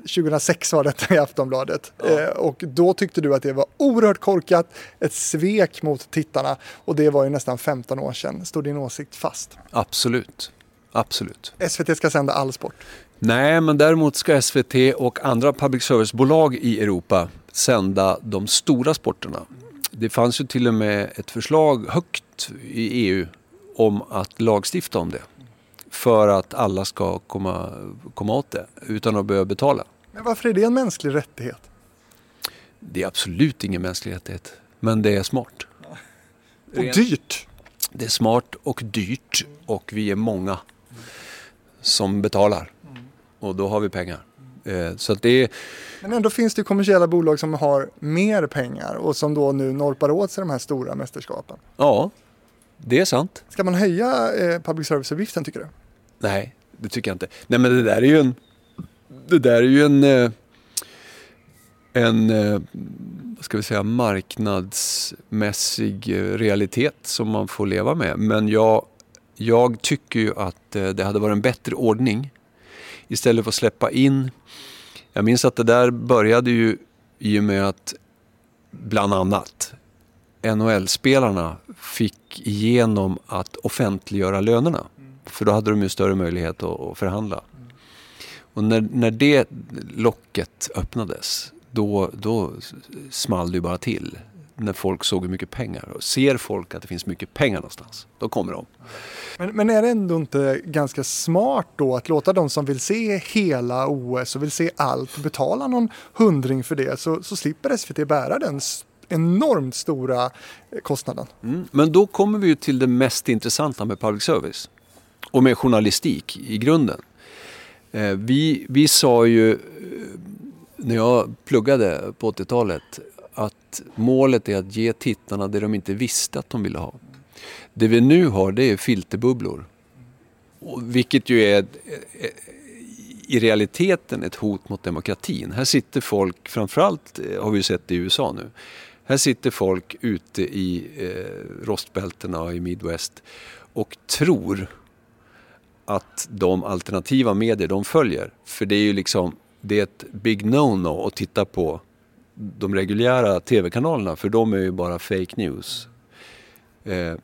2006 var detta i Aftonbladet. Ja. Eh, och då tyckte du att det var oerhört korkat, ett svek mot tittarna. Och det var ju nästan 15 år sedan. Står din åsikt fast? Absolut. Absolut. SVT ska sända all sport? Nej, men däremot ska SVT och andra public service-bolag i Europa sända de stora sporterna. Det fanns ju till och med ett förslag högt i EU om att lagstifta om det. För att alla ska komma, komma åt det utan att behöva betala. Men varför är det en mänsklig rättighet? Det är absolut ingen mänsklig rättighet. Men det är smart. Och dyrt. Det är smart och dyrt och vi är många som betalar. Och då har vi pengar. Eh, så det är... Men ändå finns det kommersiella bolag som har mer pengar och som då nu norpar åt sig de här stora mästerskapen. Ja, det är sant. Ska man höja eh, public service-avgiften tycker du? Nej, det tycker jag inte. Nej men det där är ju en... Det där är ju en... Eh, en eh, vad ska vi säga, marknadsmässig realitet som man får leva med. Men jag jag tycker ju att eh, det hade varit en bättre ordning istället för att släppa in Jag minns att det där började ju i och med att bland annat NHL-spelarna fick igenom att offentliggöra lönerna. För då hade de ju större möjlighet att, att förhandla. Och när, när det locket öppnades, då, då small det ju bara till. När folk såg hur mycket pengar. Och ser folk att det finns mycket pengar någonstans, då kommer de. Men, men, är det ändå inte ganska smart då att låta de som vill se hela OS och vill se allt betala någon hundring för det så, så slipper SVT bära den enormt stora eh, kostnaden. Mm. Men då kommer vi till det mest intressanta med public service och med journalistik i grunden. Eh, vi, vi sa ju, eh, när jag pluggade på 80-talet, att målet är att ge tittarna det de inte visste att de ville ha. Det vi nu har det är filterbubblor. Vilket ju är eh, eh, i realiteten ett hot mot demokratin. Här sitter folk, framförallt eh, har vi sett det i USA nu, här sitter folk ute i eh, rostbältena i Midwest och tror att de alternativa medier de följer, för det är ju liksom, det är ett big no-no att titta på de reguljära tv-kanalerna för de är ju bara fake news. Eh,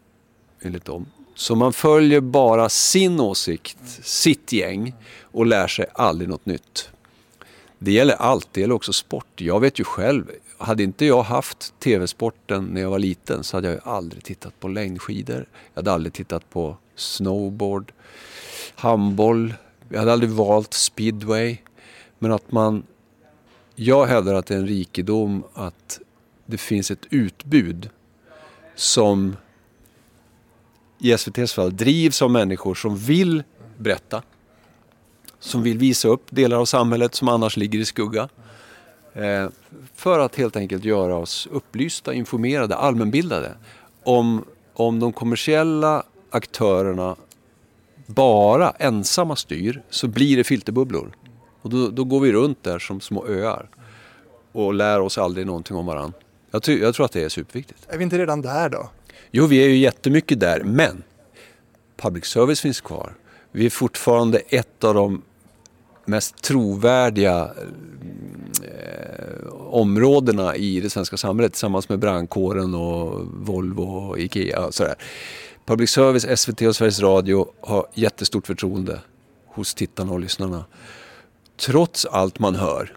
enligt dem. Så man följer bara sin åsikt, sitt gäng och lär sig aldrig något nytt. Det gäller allt, det gäller också sport. Jag vet ju själv, hade inte jag haft tv-sporten när jag var liten så hade jag ju aldrig tittat på längdskidor. Jag hade aldrig tittat på snowboard, handboll. Jag hade aldrig valt speedway. Men att man... Jag hävdar att det är en rikedom att det finns ett utbud som i SVTs fall drivs av människor som vill berätta. Som vill visa upp delar av samhället som annars ligger i skugga. Eh, för att helt enkelt göra oss upplysta, informerade, allmänbildade om, om de kommersiella aktörerna bara ensamma styr så blir det filterbubblor. Och då, då går vi runt där som små öar och lär oss aldrig någonting om varandra. Jag, ty, jag tror att det är superviktigt. Är vi inte redan där då? Jo, vi är ju jättemycket där, men public service finns kvar. Vi är fortfarande ett av de mest trovärdiga eh, områdena i det svenska samhället tillsammans med brandkåren och Volvo och Ikea och sådär. Public service, SVT och Sveriges Radio har jättestort förtroende hos tittarna och lyssnarna. Trots allt man hör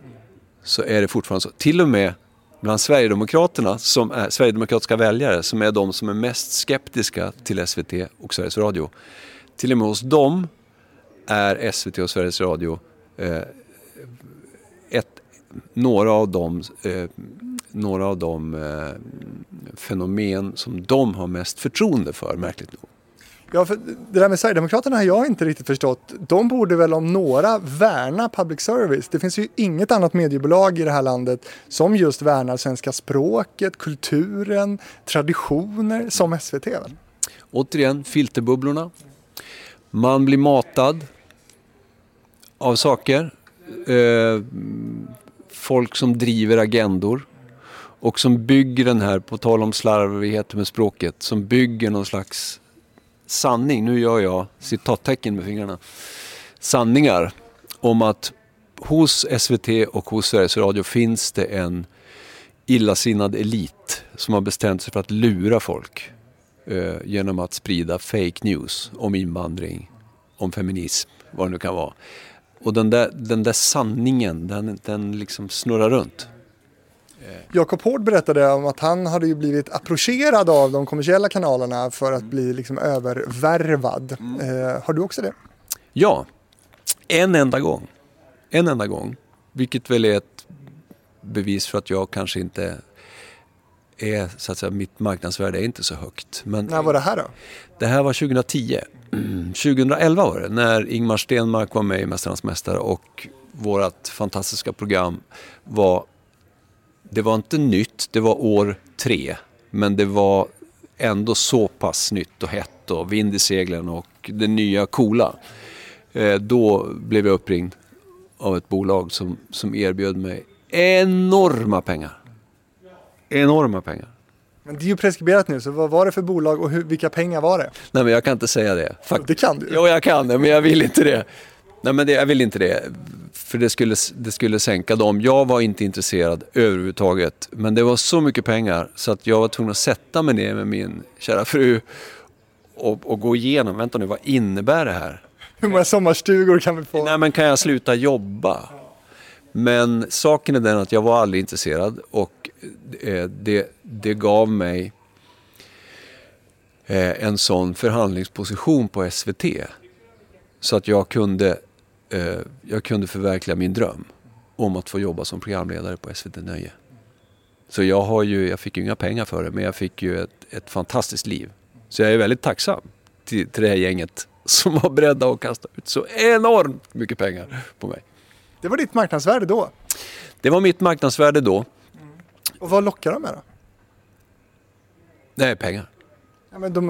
så är det fortfarande så. Till och med bland Sverigedemokraterna, som är, Sverigedemokratiska väljare, som är de som är mest skeptiska till SVT och Sveriges Radio. Till och med hos dem är SVT och Sveriges Radio eh, ett, några av de, eh, några av de eh, fenomen som de har mest förtroende för, märkligt nog. Ja, för det där med Sverigedemokraterna har jag inte riktigt förstått. De borde väl om några värna public service. Det finns ju inget annat mediebolag i det här landet som just värnar svenska språket, kulturen, traditioner som SVT. Väl? Återigen, filterbubblorna. Man blir matad av saker. Eh, folk som driver agendor och som bygger den här, på tal om slarvigheter med språket, som bygger någon slags sanning, nu gör jag citattecken med fingrarna, sanningar om att hos SVT och hos Sveriges Radio finns det en illasinnad elit som har bestämt sig för att lura folk eh, genom att sprida fake news om invandring, om feminism, vad det nu kan vara. Och den där, den där sanningen, den, den liksom snurrar runt. Jakob Hård berättade om att han hade ju blivit approcherad av de kommersiella kanalerna för att bli liksom övervärvad. Mm. Eh, har du också det? Ja, en enda gång. En enda gång. Vilket väl är ett bevis för att jag kanske inte är, så att säga, mitt marknadsvärde är inte så högt. Men När var det här då? Det här var 2010. 2011 var det, när Ingmar Stenmark var med i Mästarnas Mästare och vårt fantastiska program var det var inte nytt, det var år tre. Men det var ändå så pass nytt och hett och vind i seglen och det nya coola. Eh, då blev jag uppringd av ett bolag som, som erbjöd mig enorma pengar. Enorma pengar. Men det är ju preskriberat nu, så vad var det för bolag och hur, vilka pengar var det? Nej men jag kan inte säga det. Fakt det kan du Jo jag kan det, men jag vill inte det. Nej, men det, jag vill inte det. För det skulle, det skulle sänka dem. Jag var inte intresserad överhuvudtaget. Men det var så mycket pengar så att jag var tvungen att sätta mig ner med min kära fru och, och gå igenom. Vänta nu, vad innebär det här? Hur många sommarstugor kan vi få? Nej, men kan jag sluta jobba? Men saken är den att jag var aldrig intresserad och eh, det, det gav mig eh, en sån förhandlingsposition på SVT. Så att jag kunde, eh, jag kunde förverkliga min dröm om att få jobba som programledare på SVT Nöje. Så jag, har ju, jag fick ju inga pengar för det men jag fick ju ett, ett fantastiskt liv. Så jag är väldigt tacksam till, till det här gänget som var beredda att kasta ut så enormt mycket pengar på mig. Det var ditt marknadsvärde då? Det var mitt marknadsvärde då. Och vad lockar de med då? Nej, pengar. Ja, men de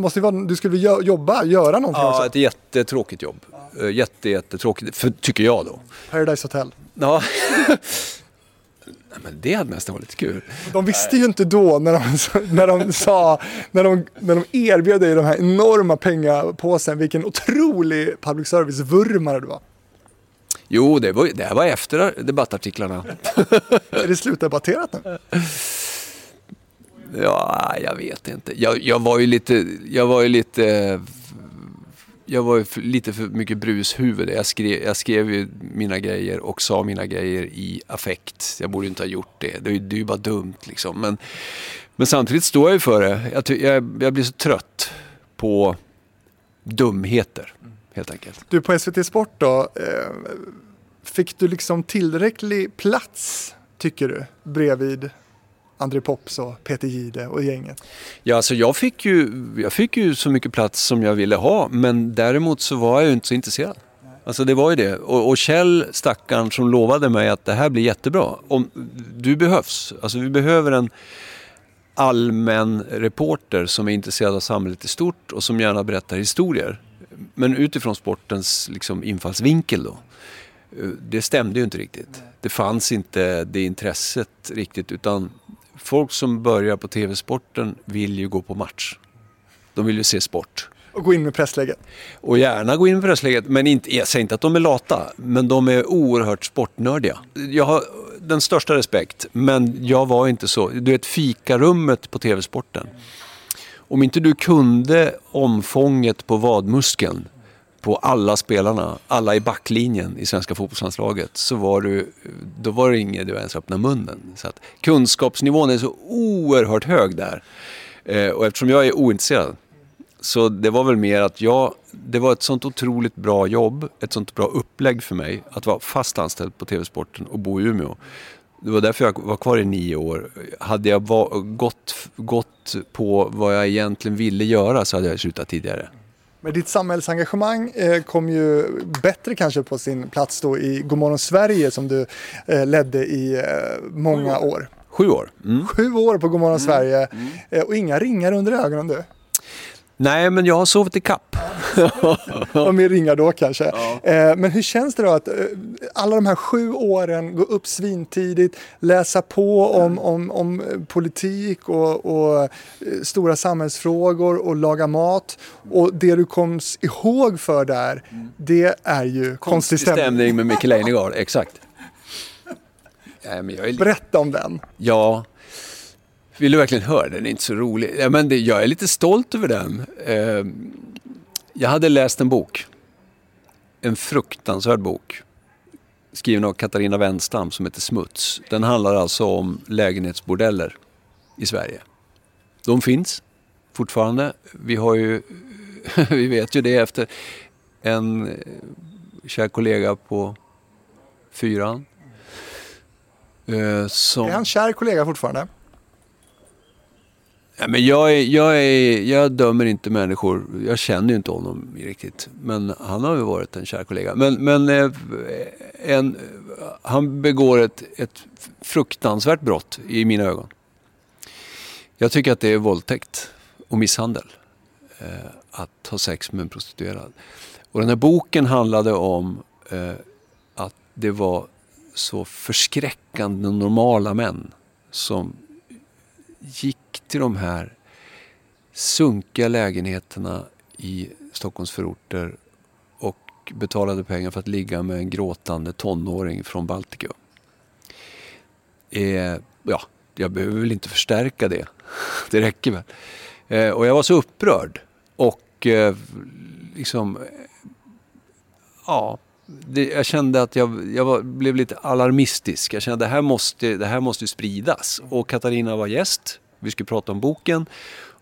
måste ju vara, du skulle väl jobba, göra någonting Ja, också? ett jättetråkigt jobb. Ja. Jätte, jättetråkigt, för, tycker jag då. Paradise Hotel. Ja. Nej, men det hade nästan varit lite kul. De visste ju inte då när de, när de sa, när de, när de erbjöd dig de här enorma pengapåsen, vilken otrolig public service-vurmare du var. Jo, det var, det här var efter debattartiklarna. Är det slutdebatterat nu? Ja, jag vet inte. Jag, jag var ju lite, jag var ju lite, jag var ju för, lite för mycket brushuvud. Jag skrev, jag skrev ju mina grejer och sa mina grejer i affekt. Jag borde inte ha gjort det. Det, det är ju bara dumt liksom. Men, men samtidigt står jag ju för det. Jag, jag, jag blir så trött på dumheter, helt enkelt. Du, på SVT Sport då, eh, fick du liksom tillräcklig plats, tycker du, bredvid André Pops och Peter Gide och gänget? Ja, alltså jag fick, ju, jag fick ju så mycket plats som jag ville ha, men däremot så var jag ju inte så intresserad. Alltså det var ju det. Och, och Kjell, stackaren, som lovade mig att det här blir jättebra. Om, du behövs. Alltså vi behöver en allmän reporter som är intresserad av samhället i stort och som gärna berättar historier. Men utifrån sportens liksom, infallsvinkel då. Eh, det stämde ju inte riktigt. Det fanns inte det intresset riktigt utan folk som börjar på TV-sporten vill ju gå på match. De vill ju se sport. Och gå in med pressläget. Och gärna gå in med pressläget, men inte, jag säger inte att de är lata, men de är oerhört sportnördiga. Jag har den största respekt, men jag var inte så. Du vet fikarummet på TV-sporten. Om inte du kunde omfånget på vadmuskeln på alla spelarna, alla i backlinjen i svenska fotbollslandslaget, så var du, då var det inget du ens öppnade munnen. Så att kunskapsnivån är så oerhört hög där. Eh, och eftersom jag är ointresserad, så det var väl mer att jag, det var ett sånt otroligt bra jobb, ett sånt bra upplägg för mig att vara fast anställd på TV-sporten och bo i Umeå. Det var därför jag var kvar i nio år. Hade jag var, gått, gått på vad jag egentligen ville göra så hade jag slutat tidigare. Men ditt samhällsengagemang eh, kom ju bättre kanske på sin plats då i Godmorgon Sverige som du eh, ledde i eh, många år. Sju år. Mm. Sju år på Godmorgon mm. Sverige mm. och inga ringar under ögonen du. Nej, men jag har sovit i kapp. och mer ringar då kanske. Ja. Eh, men hur känns det då att eh, alla de här sju åren gå upp svintidigt, läsa på om, om, om politik och, och eh, stora samhällsfrågor och laga mat. Och det du kom ihåg för där, mm. det är ju konstig stämning. stämning med Micke Leijnegard, exakt. Ja, men jag är... Berätta om den. Ja, vill du verkligen höra? Den är inte så rolig. Ja, men det, jag är lite stolt över den. Eh, jag hade läst en bok. En fruktansvärd bok. Skriven av Katarina Wenstam som heter Smuts. Den handlar alltså om lägenhetsbordeller i Sverige. De finns fortfarande. Vi har ju, vi vet ju det efter en eh, kär kollega på fyran. Eh, som... Är han kär kollega fortfarande? Ja, men jag, är, jag, är, jag dömer inte människor. Jag känner ju inte honom riktigt. Men han har ju varit en kär kollega. Men, men eh, en, han begår ett, ett fruktansvärt brott i mina ögon. Jag tycker att det är våldtäkt och misshandel. Eh, att ha sex med en prostituerad. Och den här boken handlade om eh, att det var så förskräckande normala män som gick till de här sunkiga lägenheterna i Stockholms förorter och betalade pengar för att ligga med en gråtande tonåring från Baltikum. Eh, ja, jag behöver väl inte förstärka det. Det räcker väl. Eh, och jag var så upprörd. Och eh, liksom... Ja, det, jag kände att jag, jag var, blev lite alarmistisk. Jag kände att det här, måste, det här måste spridas. Och Katarina var gäst. Vi skulle prata om boken.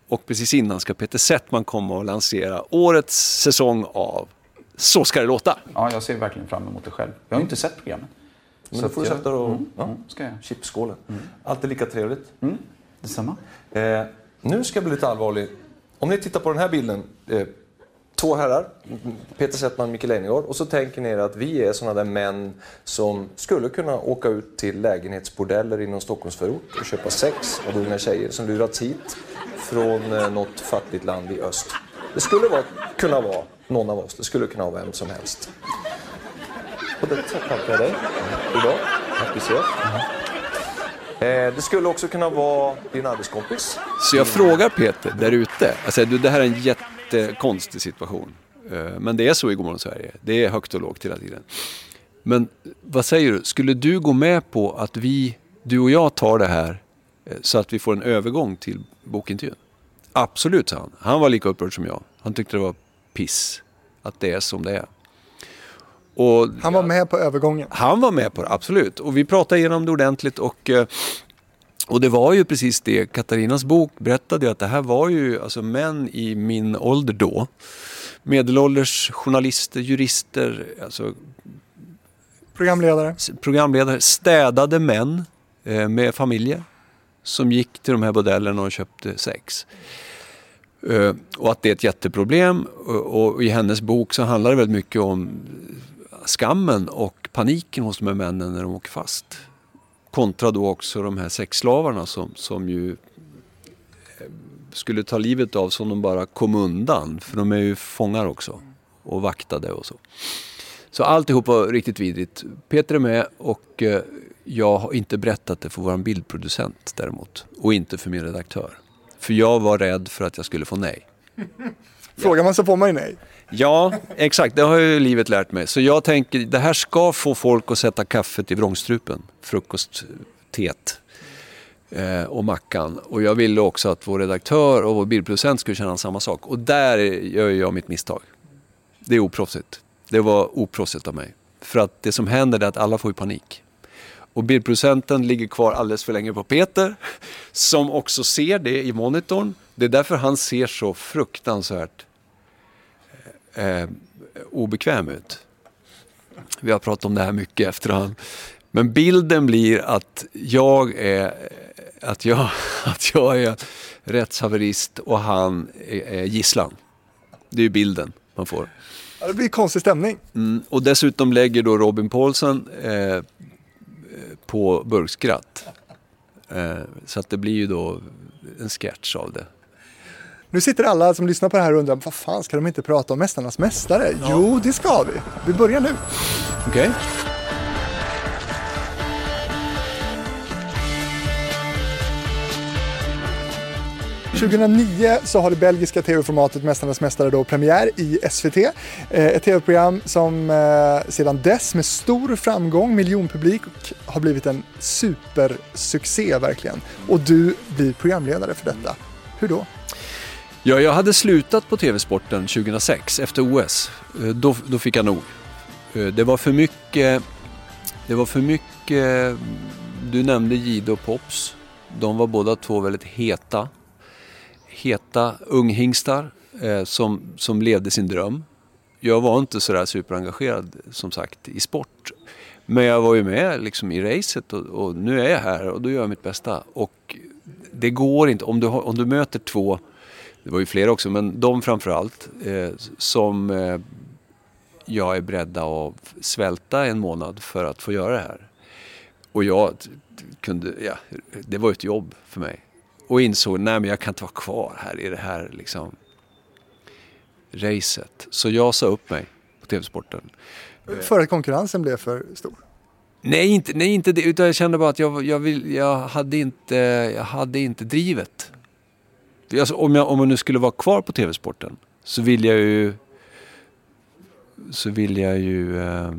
Och precis innan ska Peter Settman komma och lansera årets säsong av Så ska det låta. Ja, jag ser verkligen fram emot det själv. Jag har inte sett programmet. Men då får du sätta dig och... Mm, Ja, mm, ska jag. chipsskålen. Alltid lika trevligt. Mm, detsamma. Eh, nu ska jag bli lite allvarlig. Om ni tittar på den här bilden. Eh, två herrar, Peter Settman och Micke Leijnegard. Och så tänker ni er att vi är sådana där män som skulle kunna åka ut till lägenhetsbordeller inom Stockholmsförort och köpa sex av unga tjejer som lurats hit från eh, något fattigt land i öst. Det skulle vara, kunna vara någon av oss. Det skulle kunna vara vem som helst. På det sättet tackar jag dig idag. Tack, vi ses. Eh, det skulle också kunna vara din arbetskompis. Så jag frågar Peter där ute. Alltså, du, det här är en jättekonstig situation. Eh, men det är så i Godmorgon Sverige. Det är högt och lågt hela tiden. Men vad säger du? Skulle du gå med på att vi, du och jag tar det här eh, så att vi får en övergång till bokintervjun? Absolut, sa han. Han var lika upprörd som jag. Han tyckte det var piss att det är som det är. Och Han var med på övergången. han var med på det, absolut. Och vi pratade igenom det ordentligt och, eh, och det var ju precis det. Katarinas bok berättade ju att det här var ju alltså män i min ålder då. Medelålders journalister, jurister, alltså Programledare. programledare, städade män eh, med familjer som gick till de här bordellerna och köpte sex. Eh, och att det är ett jätteproblem och, och i hennes bok så handlar det väldigt mycket om skammen och paniken hos de här männen när de åker fast. Kontra då också de här sexslavarna som, som ju eh, skulle ta livet av som de bara kom undan. För de är ju fångar också och vaktade och så. Så alltihop var riktigt vidrigt. Peter är med och eh, jag har inte berättat det för vår bildproducent däremot. Och inte för min redaktör. För jag var rädd för att jag skulle få nej. Frågar man så får man ju nej. Ja, exakt. Det har ju livet lärt mig. Så jag tänker, det här ska få folk att sätta kaffet i vrångstrupen. Frukostteet. Eh, och mackan. Och jag ville också att vår redaktör och vår bildproducent skulle känna samma sak. Och där gör jag mitt misstag. Det är oproffsigt. Det var oproffsigt av mig. För att det som händer är att alla får ju panik. Och bildproducenten ligger kvar alldeles för länge på Peter. Som också ser det i monitorn. Det är därför han ser så fruktansvärt eh, obekväm ut. Vi har pratat om det här mycket efterhand. Men bilden blir att jag är, att jag, att jag är rättshaverist och han är, är gisslan. Det är bilden man får. Ja, det blir konstig stämning. Mm, och dessutom lägger då Robin Paulsen eh, på burkskratt. Eh, så att det blir ju då en sketch av det. Nu sitter alla som lyssnar på det här och undrar, vad fan ska de inte prata om Mästarnas Mästare? Jo, det ska vi. Vi börjar nu. Okej? 2009 så har det belgiska tv-formatet Mästarnas Mästare då premiär i SVT. Eh, ett tv-program som eh, sedan dess med stor framgång, miljonpublik, har blivit en supersuccé verkligen. Och du blir programledare för detta. Hur då? Ja, jag hade slutat på TV-sporten 2006 efter OS. Eh, då, då fick jag nog. Eh, det var för mycket... Det var för mycket... Du nämnde Jihde och Pops. De var båda två väldigt heta. Heta unghingstar eh, som, som levde sin dröm. Jag var inte sådär superengagerad som sagt i sport. Men jag var ju med liksom i racet och, och nu är jag här och då gör jag mitt bästa. Och det går inte, om du, har, om du möter två det var ju fler också, men de framförallt eh, som eh, jag är beredda att svälta en månad för att få göra det här. Och jag kunde, ja, det var ett jobb för mig. Och insåg, nej men jag kan inte vara kvar här i det här liksom racet. Så jag sa upp mig på TV-sporten. För att konkurrensen blev för stor. Nej, inte, nej, inte det, utan jag kände bara att jag, jag, vill, jag, hade, inte, jag hade inte drivet. Alltså, om, jag, om jag nu skulle vara kvar på TV-sporten så vill jag ju så vill jag ju eh,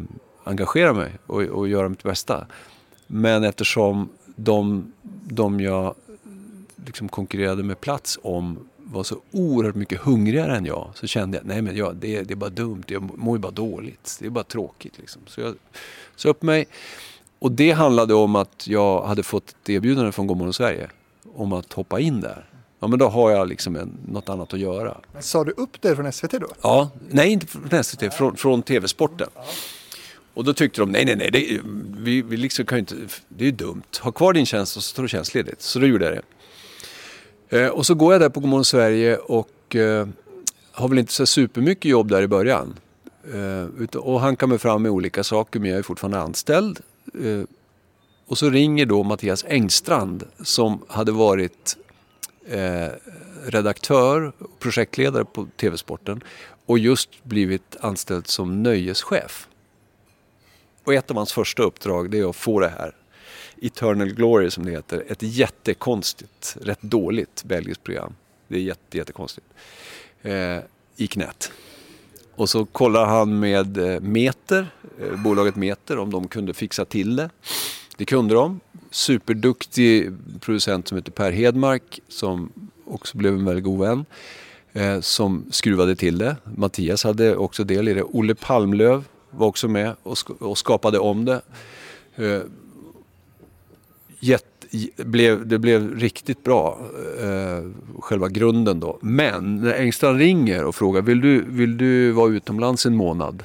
engagera mig och, och göra mitt bästa. Men eftersom de, de jag liksom konkurrerade med plats om var så oerhört mycket hungrigare än jag så kände jag nej men jag, det, det är bara dumt, jag mår ju bara dåligt. Det är bara tråkigt. Liksom. Så jag sa upp mig. Och det handlade om att jag hade fått ett erbjudande från Gomorron Sverige om att hoppa in där. Ja men då har jag liksom en, något annat att göra. Sa du upp dig från SVT då? Ja, nej inte från SVT, från, från TV-sporten. Och då tyckte de, nej nej nej, det, vi, vi liksom kan inte, det är ju dumt. Ha kvar din tjänst och så tar du tjänstledigt. Så då gjorde jag det. Eh, och så går jag där på Godmorgon Sverige och eh, har väl inte så supermycket jobb där i början. Eh, och hankar mig fram med olika saker men jag är fortfarande anställd. Eh, och så ringer då Mattias Engstrand som hade varit eh, redaktör och projektledare på TV-sporten och just blivit anställd som nöjeschef. Och ett av hans första uppdrag det är att få det här Eternal Glory som det heter. Ett jättekonstigt, rätt dåligt belgiskt program. Det är jätte, jättekonstigt. Eh, I knät. Och så kollar han med eh, Meter, eh, bolaget Meter, om de kunde fixa till det. Det kunde de. Superduktig producent som heter Per Hedmark som också blev en väldigt god vän. Eh, som skruvade till det. Mattias hade också del i det. Olle Palmlöv var också med och, sk och skapade om det. Eh, jätte, blev, det blev riktigt bra, eh, själva grunden då. Men när Engstrand ringer och frågar, vill du, vill du vara utomlands en månad?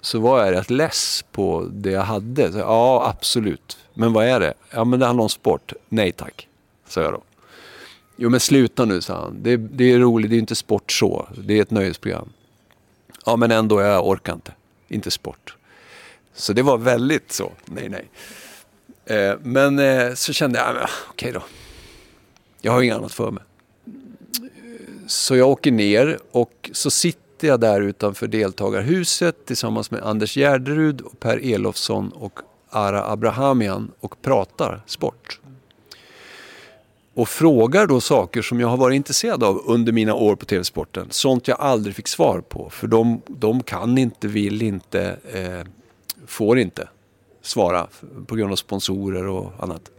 Så var jag rätt less på det jag hade. Så, ja, absolut. Men vad är det? Ja, men det handlar om sport. Nej tack, sa jag då. Jo men sluta nu, sa han. Det, det är roligt, det är inte sport så. Det är ett nöjesprogram. Ja men ändå, jag orkar inte. Inte sport. Så det var väldigt så, nej nej. Eh, men eh, så kände jag, okej okay då. Jag har inget annat för mig. Så jag åker ner och så sitter jag där utanför deltagarhuset tillsammans med Anders Gärderud, och Per Elofsson och Ara Abrahamian och pratar sport. Och frågar då saker som jag har varit intresserad av under mina år på TV-sporten. Sånt jag aldrig fick svar på. För de, de kan inte, vill inte, eh, får inte svara på grund av sponsorer och annat.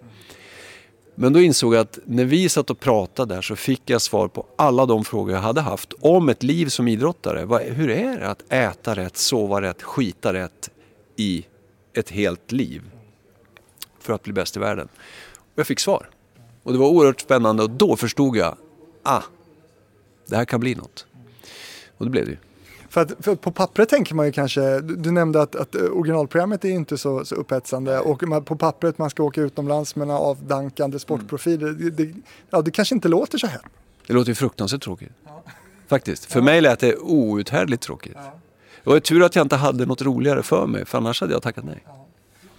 Men då insåg jag att när vi satt och pratade där så fick jag svar på alla de frågor jag hade haft om ett liv som idrottare. Hur är det att äta rätt, sova rätt, skita rätt i ett helt liv för att bli bäst i världen? Och jag fick svar. Och det var oerhört spännande och då förstod jag, ah, det här kan bli något. Och det blev det ju. För, att, för på pappret tänker man ju kanske, du, du nämnde att, att originalprogrammet är inte så, så upphetsande och man, på pappret man ska åka utomlands med en avdankande sportprofil. Mm. Det, det, ja, det kanske inte låter så här. Det låter ju fruktansvärt tråkigt. Ja. Faktiskt. För ja. mig lät det outhärdligt tråkigt. Ja. Det var tur att jag inte hade något roligare för mig, för annars hade jag tackat nej.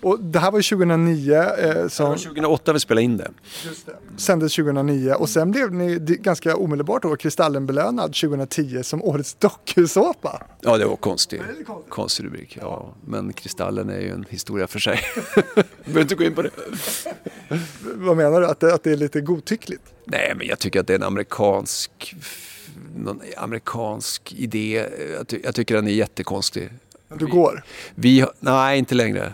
Och det här var 2009. Eh, som... Det var 2008 vi spelade in det. Just det. Sändes 2009 och sen blev ni ganska omedelbart då Kristallenbelönad 2010 som årets dokusåpa. Ja, det var konstig, konstigt. konstig rubrik. Ja. Men Kristallen är ju en historia för sig. behöver inte gå in på det. Vad menar du? Att det, att det är lite godtyckligt? Nej, men jag tycker att det är en amerikansk någon amerikansk idé. Jag, ty jag tycker den är jättekonstig. Du går? Vi, nej, inte längre.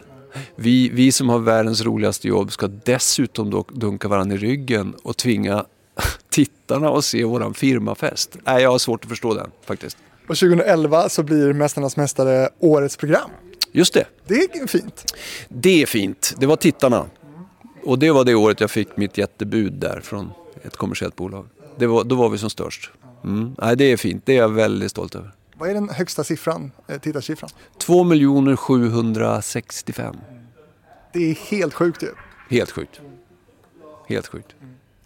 Vi, vi som har världens roligaste jobb ska dessutom då dunka varandra i ryggen och tvinga tittarna att se våran firmafest. Nej, jag har svårt att förstå den faktiskt. Och 2011 så blir Mästarnas Mästare årets program. Just det. Det är fint. Det är fint. Det var tittarna. Och det var det året jag fick mitt jättebud där från ett kommersiellt bolag. Det var, då var vi som störst. Mm. Nej, det är fint. Det är jag väldigt stolt över. Vad är den högsta siffran, eh, tittarsiffran? 2 765. Det är helt sjukt ju. Helt sjukt. Helt sjukt.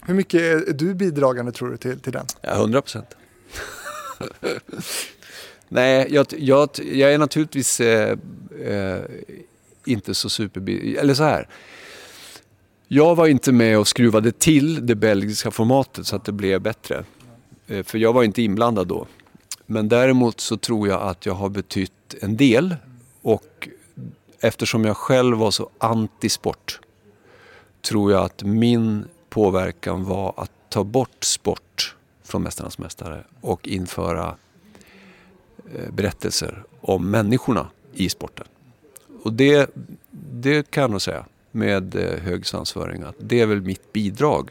Hur mycket är du bidragande tror du till, till den? Ja, 100 procent. Nej, jag, jag, jag, är naturligtvis eh, eh, inte så super... Eller så här. Jag var inte med och skruvade till det belgiska formatet så att det blev bättre. Eh, för jag var inte inblandad då. Men däremot så tror jag att jag har betytt en del. Och eftersom jag själv var så anti-sport tror jag att min påverkan var att ta bort sport från Mästarnas Mästare och införa eh, berättelser om människorna i sporten. Och det, det kan jag nog säga med eh, hög svansföring att det är väl mitt bidrag.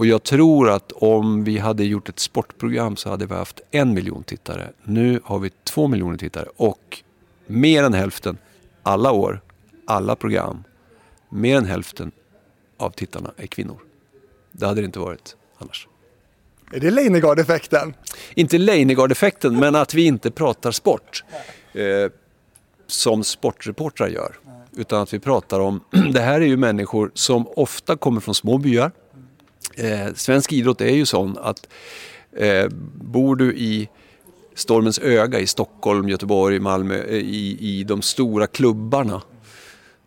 Och jag tror att om vi hade gjort ett sportprogram så hade vi haft en miljon tittare. Nu har vi två miljoner tittare och mer än hälften, alla år, alla program, mer än hälften av tittarna är kvinnor. Det hade det inte varit annars. Är det Leijnegard-effekten? Inte Leijnegard-effekten, men att vi inte pratar sport. Eh, som sportreportrar gör. Utan att vi pratar om, det här är ju människor som ofta kommer från små byar. Eh, svensk idrott är ju sån att eh, bor du i Stormens öga i Stockholm, Göteborg, Malmö, eh, i, i de stora klubbarna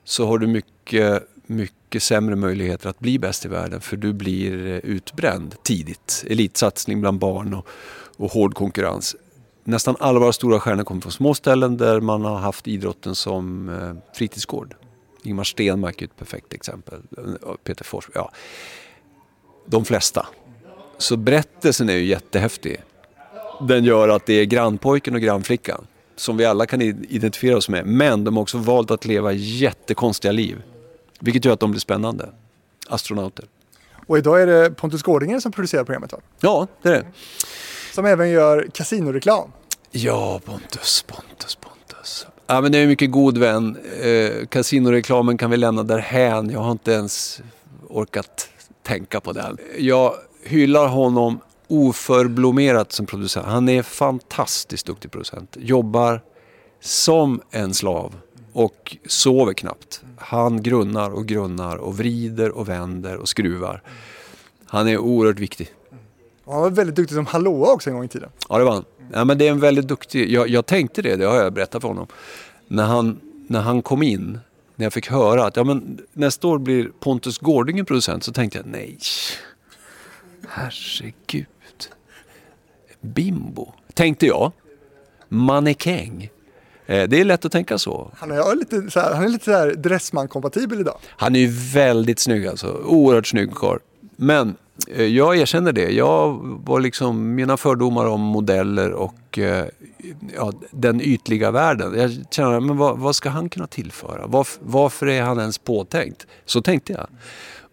så har du mycket, mycket sämre möjligheter att bli bäst i världen för du blir eh, utbränd tidigt. Elitsatsning bland barn och, och hård konkurrens. Nästan alla våra stora stjärnor kommer från små ställen där man har haft idrotten som eh, fritidsgård. Ingmar Stenmark är ett perfekt exempel. Eh, Peter Forsberg, ja. De flesta. Så berättelsen är ju jättehäftig. Den gör att det är grannpojken och grannflickan som vi alla kan identifiera oss med. Men de har också valt att leva jättekonstiga liv. Vilket gör att de blir spännande. Astronauter. Och idag är det Pontus Gårdinger som producerar programmet va? Ja, det är det. Som även gör kasinoreklam. Ja, Pontus, Pontus, Pontus. Ja, men det är en mycket god vän. Eh, kasinoreklamen kan vi lämna därhän. Jag har inte ens orkat tänka på den. Jag hyllar honom oförblommerat som producent. Han är fantastiskt duktig producent. Jobbar som en slav och sover knappt. Han grunnar och grunnar och vrider och vänder och skruvar. Han är oerhört viktig. Han var väldigt duktig som hallåa också en gång i tiden. Ja, det var han. Ja, men det är en väldigt duktig... Jag, jag tänkte det, det har jag berättat för honom. När han, när han kom in, när jag fick höra att ja, men nästa år blir Pontus Gårdingen producent, så tänkte jag nej. Herregud. Bimbo, tänkte jag. Mannekäng. Eh, Det är lätt att tänka så. Han är lite, så här, han är lite så Dressman-kompatibel idag. Han är ju väldigt snygg alltså. Oerhört snygg karl. Men jag erkänner det. Jag var liksom, mina fördomar om modeller och eh, ja, den ytliga världen. Jag känner, men vad, vad ska han kunna tillföra? Varf, varför är han ens påtänkt? Så tänkte jag.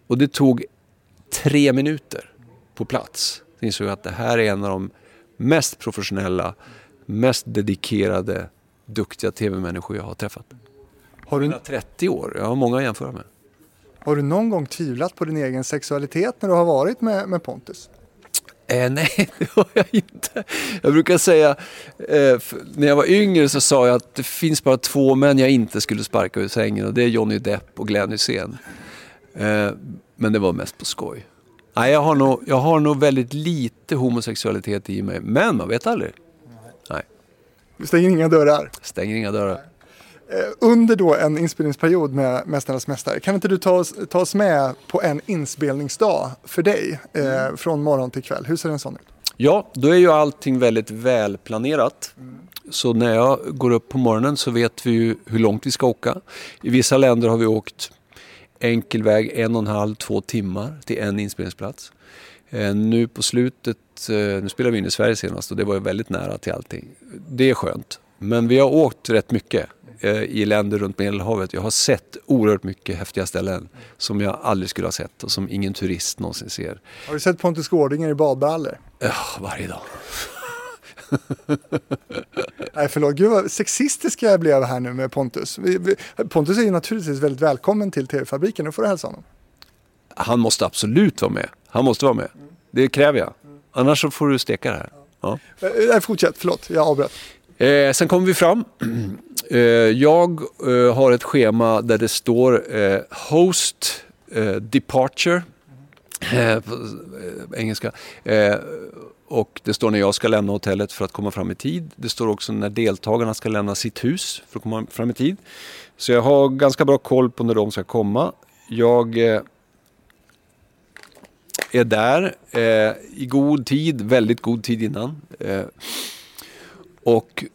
Och det tog tre minuter på plats. Jag insåg att det här är en av de mest professionella, mest dedikerade, duktiga tv-människor jag har träffat. Har du, 30 år, jag har många att jämföra med. Har du någon gång tvivlat på din egen sexualitet när du har varit med, med Pontus? Eh, nej, det har jag inte. Jag brukar säga, eh, när jag var yngre så sa jag att det finns bara två män jag inte skulle sparka ur sängen och det är Johnny Depp och Glenn Hysén. Eh, men det var mest på skoj. Nej, jag har, nog, jag har nog väldigt lite homosexualitet i mig, men man vet aldrig. Nej, Du stänger inga dörrar. stänger inga dörrar. Eh, under då en inspelningsperiod med Mästarnas Mästare, kan inte du ta oss, ta oss med på en inspelningsdag för dig? Eh, från morgon till kväll. Hur ser en sån ut? Ja, då är ju allting väldigt välplanerat. Så när jag går upp på morgonen så vet vi ju hur långt vi ska åka. I vissa länder har vi åkt enkel väg en och en halv, två timmar till en inspelningsplats. Eh, Nu på slutet, eh, nu spelar vi in i Sverige senast och det var ju väldigt nära till allting. Det är skönt. Men vi har åkt rätt mycket i länder runt Medelhavet. Jag har sett oerhört mycket häftiga ställen som jag aldrig skulle ha sett och som ingen turist någonsin ser. Har du sett Pontus Gårdinger i badbrallor? Ja, varje dag. Nej förlåt, gud vad sexistisk jag blev här nu med Pontus. Pontus är ju naturligtvis väldigt välkommen till TV-fabriken, nu får du hälsa honom. Han måste absolut vara med. Han måste vara med. Det kräver jag. Annars så får du steka det här. Ja. Eh, Nej, fortsätt, förlåt, jag avbröt. Eh, sen kommer vi fram. Eh, jag eh, har ett schema där det står eh, Host eh, Departure eh, på eh, engelska. Eh, och det står när jag ska lämna hotellet för att komma fram i tid. Det står också när deltagarna ska lämna sitt hus för att komma fram i tid. Så jag har ganska bra koll på när de ska komma. Jag eh, är där eh, i god tid, väldigt god tid innan. Eh, och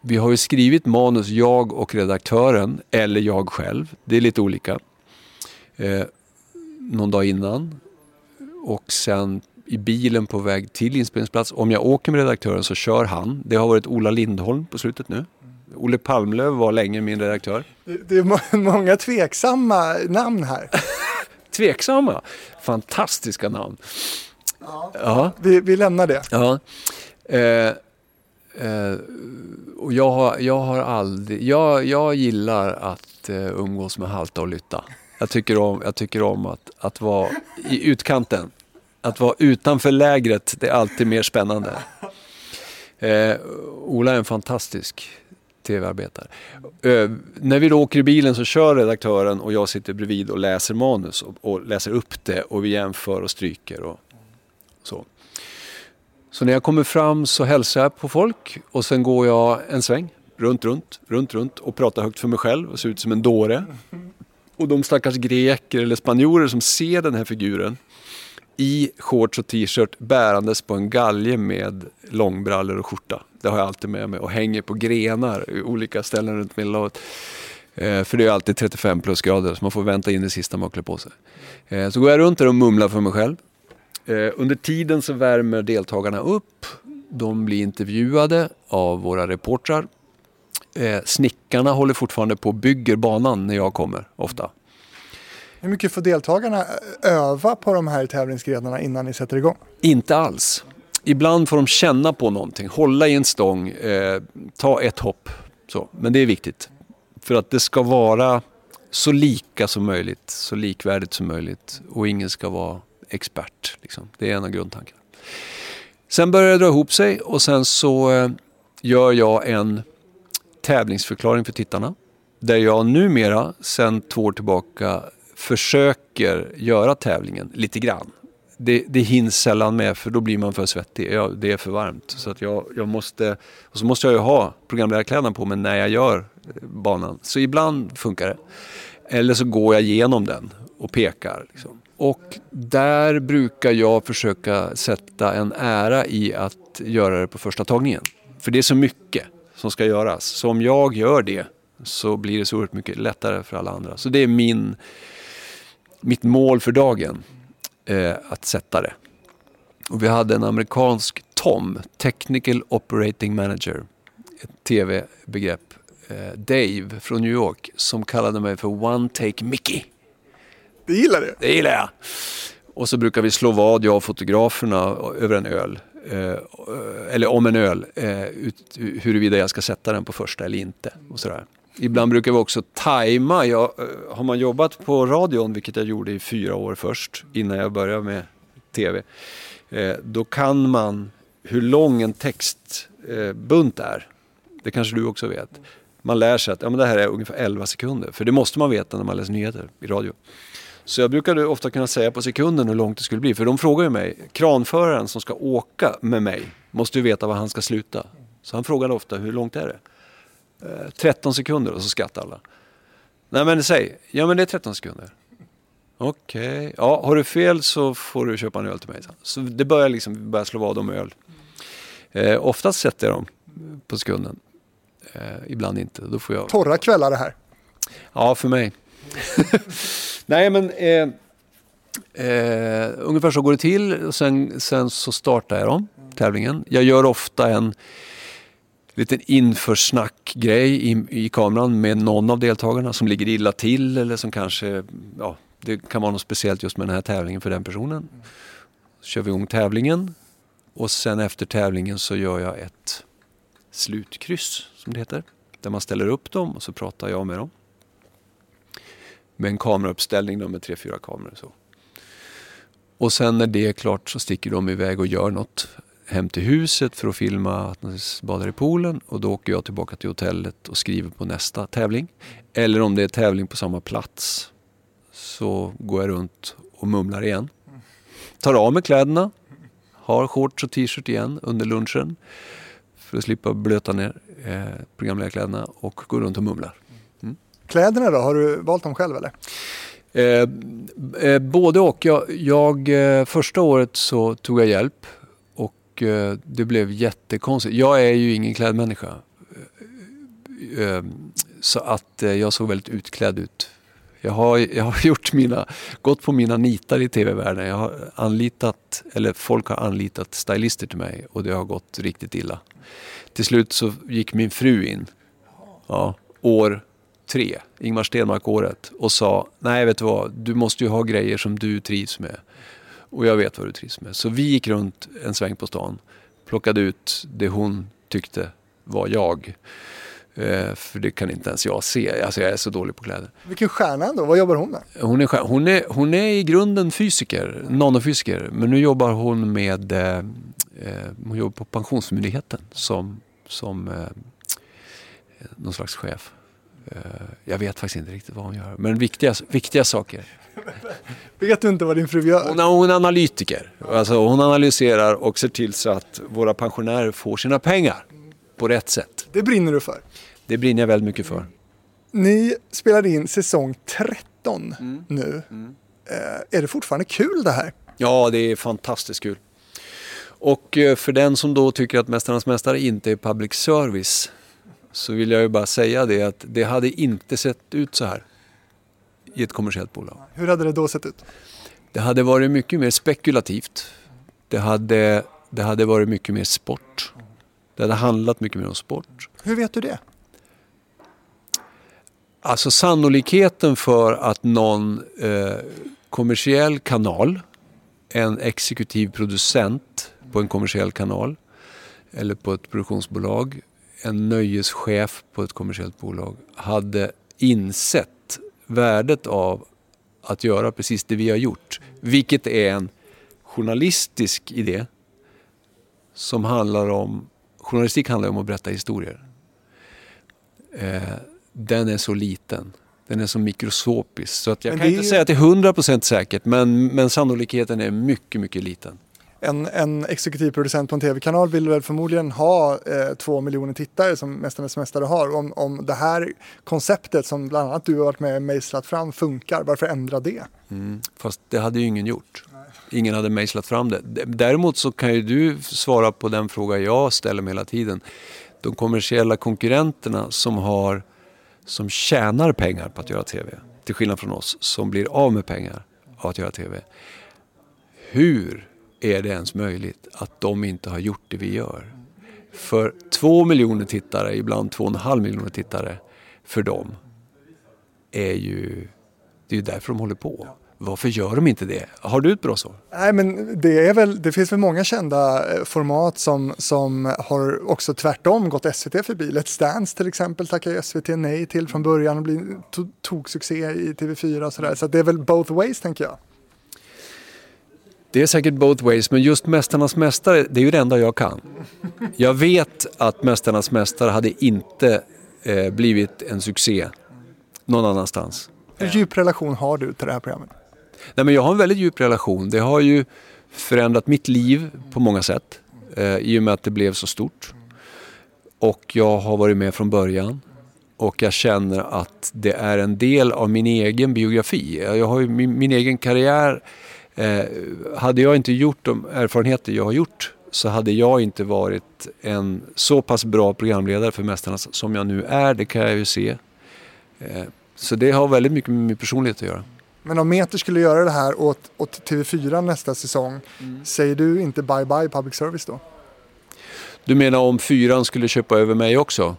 vi har ju skrivit manus, jag och redaktören, eller jag själv. Det är lite olika. Eh, någon dag innan. Och sen i bilen på väg till inspelningsplats. Om jag åker med redaktören så kör han. Det har varit Ola Lindholm på slutet nu. Olle Palmlöv var länge min redaktör. Det, det är må- många tveksamma namn här. Tveksamma, fantastiska namn. Ja. Vi, vi lämnar det. Ja. Eh, eh, och jag har, jag har aldrig... Jag, jag gillar att eh, umgås med halta och lytta. Jag tycker om, jag tycker om att, att vara i utkanten. Att vara utanför lägret, det är alltid mer spännande. Eh, Ola är en fantastisk tv-arbetare. Eh, när vi då åker i bilen så kör redaktören och jag sitter bredvid och läser manus och, och läser upp det och vi jämför och stryker och så. Så när jag kommer fram så hälsar jag på folk och sen går jag en sväng runt, runt, runt, runt och pratar högt för mig själv och ser ut som en dåre. Och de stackars greker eller spanjorer som ser den här figuren i shorts och t-shirt bärandes på en galge med långbrallor och skjorta. Det har jag alltid med mig och hänger på grenar i olika ställen runt Medelhavet. Eh, för det är alltid 35 plusgrader så man får vänta in det sista man klär på sig. Eh, så går jag runt där och mumlar för mig själv. Eh, under tiden så värmer deltagarna upp. De blir intervjuade av våra reportrar. Eh, snickarna håller fortfarande på och bygger banan när jag kommer, ofta. Hur mycket får deltagarna öva på de här tävlingsgrenarna innan ni sätter igång? Inte alls. Ibland får de känna på någonting, hålla i en stång, eh, ta ett hopp. Så. Men det är viktigt. För att det ska vara så lika som möjligt, så likvärdigt som möjligt. Och ingen ska vara expert. Liksom. Det är en av grundtankarna. Sen börjar det dra ihop sig och sen så eh, gör jag en tävlingsförklaring för tittarna. Där jag numera, sen två år tillbaka, försöker göra tävlingen lite grann. Det, det hinns sällan med för då blir man för svettig. Ja, det är för varmt. Så att jag, jag måste, och så måste jag ju ha programledarkläderna på mig när jag gör eh, banan. Så ibland funkar det. Eller så går jag igenom den och pekar. Liksom. Och där brukar jag försöka sätta en ära i att göra det på första tagningen. För det är så mycket som ska göras. Så om jag gör det så blir det så oerhört mycket lättare för alla andra. Så det är min, mitt mål för dagen, eh, att sätta det. Och vi hade en amerikansk TOM, Technical Operating Manager, ett tv-begrepp, eh, Dave från New York, som kallade mig för One Take Mickey. Det gillar du? Det gillar jag. Och så brukar vi slå vad, jag och fotograferna, över en öl. Eh, eller om en öl, eh, ut, huruvida jag ska sätta den på första eller inte. Och sådär. Ibland brukar vi också tajma. Jag, eh, har man jobbat på radion, vilket jag gjorde i fyra år först, innan jag började med tv. Eh, då kan man hur lång en textbunt är. Det kanske du också vet. Man lär sig att ja, men det här är ungefär 11 sekunder. För det måste man veta när man läser nyheter i radio. Så jag brukade ofta kunna säga på sekunden hur långt det skulle bli. För de frågar ju mig, kranföraren som ska åka med mig måste ju veta var han ska sluta. Så han frågade ofta, hur långt är det? Eh, 13 sekunder och så skrattar alla. Nej men säg, ja men det är 13 sekunder. Okej, ja har du fel så får du köpa en öl till mig. Så det börjar liksom börja slå vad om öl. Eh, oftast sätter jag dem på sekunden. Eh, ibland inte, då får jag... Torra kvällar det här. Ja, för mig. Nej, men eh, eh, ungefär så går det till. Och sen, sen så startar jag dem, tävlingen. Jag gör ofta en liten införsnackgrej i, i kameran med någon av deltagarna som ligger illa till eller som kanske, ja, det kan vara något speciellt just med den här tävlingen för den personen. Så kör vi igång tävlingen och sen efter tävlingen så gör jag ett slutkryss som det heter. Där man ställer upp dem och så pratar jag med dem med en kamerauppställning då med tre, fyra kameror. Så. Och sen när det är klart så sticker de iväg och gör något hem till huset för att filma att de badar i poolen och då åker jag tillbaka till hotellet och skriver på nästa tävling. Eller om det är tävling på samma plats så går jag runt och mumlar igen. Tar av mig kläderna, har shorts och t-shirt igen under lunchen för att slippa blöta ner eh, programledarkläderna och går runt och mumlar. Kläderna då, har du valt dem själv eller? Eh, eh, både och. Jag, jag, eh, första året så tog jag hjälp och eh, det blev jättekonstigt. Jag är ju ingen klädmänniska. Eh, eh, så att eh, jag såg väldigt utklädd ut Jag har, jag har gjort mina, gått på mina nitar i tv-världen. Jag har anlitat, eller folk har anlitat stylister till mig och det har gått riktigt illa. Till slut så gick min fru in, ja, år tre, Ingmar Stenmark-året och sa, nej vet du vad, du måste ju ha grejer som du trivs med. Och jag vet vad du trivs med. Så vi gick runt en sväng på stan, plockade ut det hon tyckte var jag. Eh, för det kan inte ens jag se. Alltså jag är så dålig på kläder. Vilken stjärna ändå. Vad jobbar hon med? Hon är, hon är, hon är i grunden fysiker, nanofysiker. Men nu jobbar hon med eh, eh, hon jobbar på Pensionsmyndigheten som, som eh, någon slags chef. Eh, jag vet faktiskt inte riktigt vad hon gör. Men viktiga, viktiga saker. Vet du inte vad din fru gör? Hon är, hon är analytiker. Alltså hon analyserar och ser till så att våra pensionärer får sina pengar på rätt sätt. Det brinner du för. Det brinner jag väldigt mycket för. Ni spelade in säsong 13 Mm. nu. Eh, är det fortfarande kul det här? Ja, det är fantastiskt kul. Och eh, för den som då tycker att Mästarnas Mästare inte är public service så vill jag ju bara säga det att det hade inte sett ut så här i ett kommersiellt bolag. Hur hade det då sett ut? Det hade varit mycket mer spekulativt. Det hade, det hade varit mycket mer sport. Det hade handlat mycket mer om sport. Hur vet du det? Alltså sannolikheten för att någon eh, kommersiell kanal, en exekutiv producent på en kommersiell kanal eller på ett produktionsbolag, en nöjeschef på ett kommersiellt bolag hade insett värdet av att göra precis det vi har gjort. Vilket är en journalistisk idé som handlar om, journalistik handlar om att berätta historier. Eh, den är så liten. Den är så mikroskopisk. Så att jag Men kan inte ju- säga att det är 100% säkert men, men sannolikheten är mycket, mycket liten. En, en exekutiv producent på en tv-kanal vill väl förmodligen ha eh, två miljoner tittare som Mästarnas Mästare har. Om, om det här konceptet som bland annat du har varit med och mejslat fram funkar, varför ändra det? Mm. Fast det hade ju ingen gjort. Ingen hade mejslat fram det. Däremot så kan ju du svara på den fråga jag ställer mig hela tiden. De kommersiella konkurrenterna som, har, som tjänar pengar på att göra TV, till skillnad från oss som blir av med pengar av att göra TV. Hur är det ens möjligt att de inte har gjort det vi gör? För två miljoner tittare, ibland två och en halv miljoner tittare, för dem är ju det är ju därför de håller på. Varför gör de inte det? Har du ett bra svar? Nej, men det, är väl, det finns väl många kända eh, format som, som har också tvärtom gått SVT förbi. Let's Dance till exempel tackar ju SVT nej till från början och blir to- toksuccé i TV4 och sådär. Så att det är väl both ways tänker jag. Det är säkert both ways, men just Mästarnas Mästare, det är ju det enda jag kan. Jag vet att Mästarnas Mästare hade inte eh, blivit en succé någon annanstans. Hur djup relation har du till det här programmet? Nej, men jag har en väldigt djup relation. Det har ju förändrat mitt liv på många sätt eh, i och med att det blev så stort. Och jag har varit med från början. Och jag känner att det är en del av min egen biografi. Jag har ju min, min egen karriär. Eh, hade jag inte gjort de erfarenheter jag har gjort så hade jag inte varit en så pass bra programledare för Mästarnas som jag nu är. Det kan jag ju se. Eh, så det har väldigt mycket med min personlighet att göra. Men om Meter skulle göra det här åt, åt TV4 nästa säsong, säger du inte bye bye public service då? Du menar om fyran skulle köpa över mig också?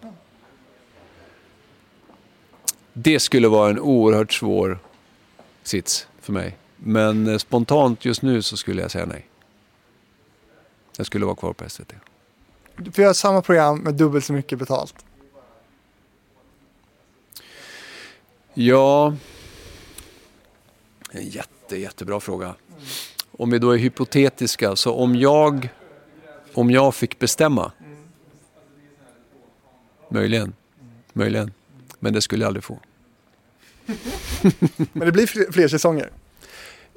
Det skulle vara en oerhört svår sits för mig. Men eh, spontant just nu så skulle jag säga nej. Jag skulle vara kvar på SVT. Du får göra samma program med dubbelt så mycket betalt. Ja, en jätte, jättebra fråga. Om vi då är hypotetiska, så om jag, om jag fick bestämma. Möjligen, möjligen. Men det skulle jag aldrig få. Men det blir fler, fler säsonger.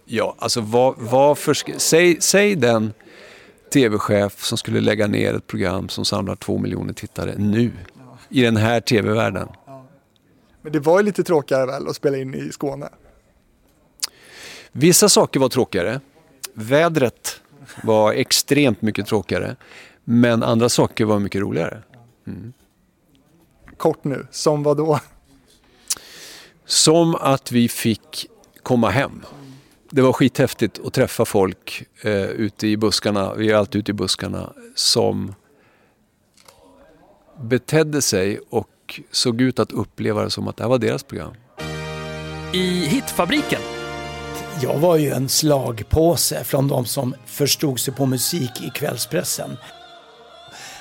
Ja, alltså vad, varför... Säg, säg den tv-chef som skulle lägga ner ett program som samlar två miljoner tittare nu. I den här tv-världen. Men det var ju lite tråkigare väl att spela in i Skåne. Vissa saker var tråkigare. Vädret var extremt mycket tråkigare. Men andra saker var mycket roligare. Kort nu, som vad då? Som att vi fick komma hem. Det var skithäftigt att träffa folk eh, ute i buskarna, vi är alltid ute i buskarna, som betedde sig och såg ut att uppleva det som att det här var deras program. I Hitfabriken Jag var ju en slagpåse från de som förstod sig på musik i kvällspressen.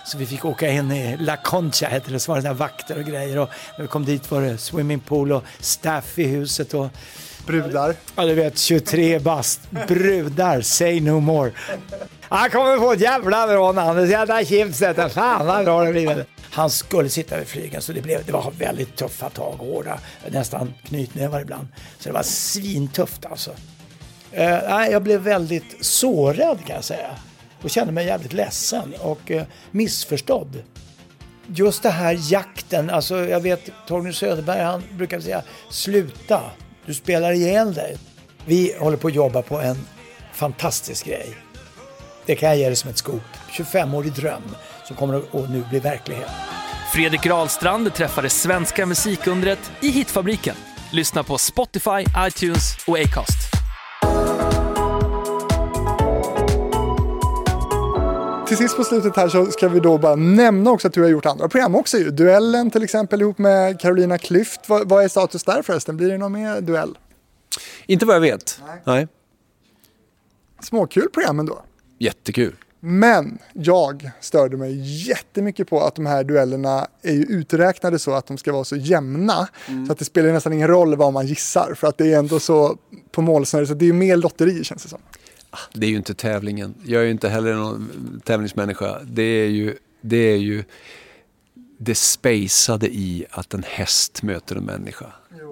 Så vi fick åka in i La Concha, hette det, så var det där vakter och grejer. Och när vi kom dit var det swimmingpool och staff i huset. Och, Brudar. ja, du vet, 23 bast. Brudar, say no more. Han kommer få ett jävla bra namn, det jävla chipset. Fan vad bra det blir. Han skulle sitta vid flygen så det, blev, det var väldigt tuffa tag, hårda, nästan knytnävar ibland. Så det var svintufft alltså. Uh, jag blev väldigt sårad kan jag säga. Och kände mig jävligt ledsen och uh, missförstådd. Just det här jakten, alltså jag vet Torgny Söderberg han brukar säga sluta, du spelar ihjäl dig. Vi håller på att jobba på en fantastisk grej. Det kan jag ge dig som ett scoop. 25-årig dröm som kommer att att nu bli verklighet. Fredrik Rahlstrand träffade svenska musikundret i Hitfabriken. Lyssna på Spotify, iTunes och Acast. Till sist på slutet här så ska vi då bara nämna också att du har gjort andra program också ju. Duellen till exempel ihop med Carolina Klüft. Vad, vad är status där förresten? Blir det någon mer duell? Inte vad jag vet. Nej. Småkul program ändå. Jättekul. Men jag störde mig jättemycket på att de här duellerna är ju uträknade så att de ska vara så jämna. Så att det spelar nästan ingen roll vad man gissar. För att det är ändå så på målsnöret, så det är ju mer lotteri känns det som. Det är ju inte tävlingen. Jag är ju inte heller någon tävlingsmänniska. Det är ju det, är ju det spacade i att en häst möter en människa.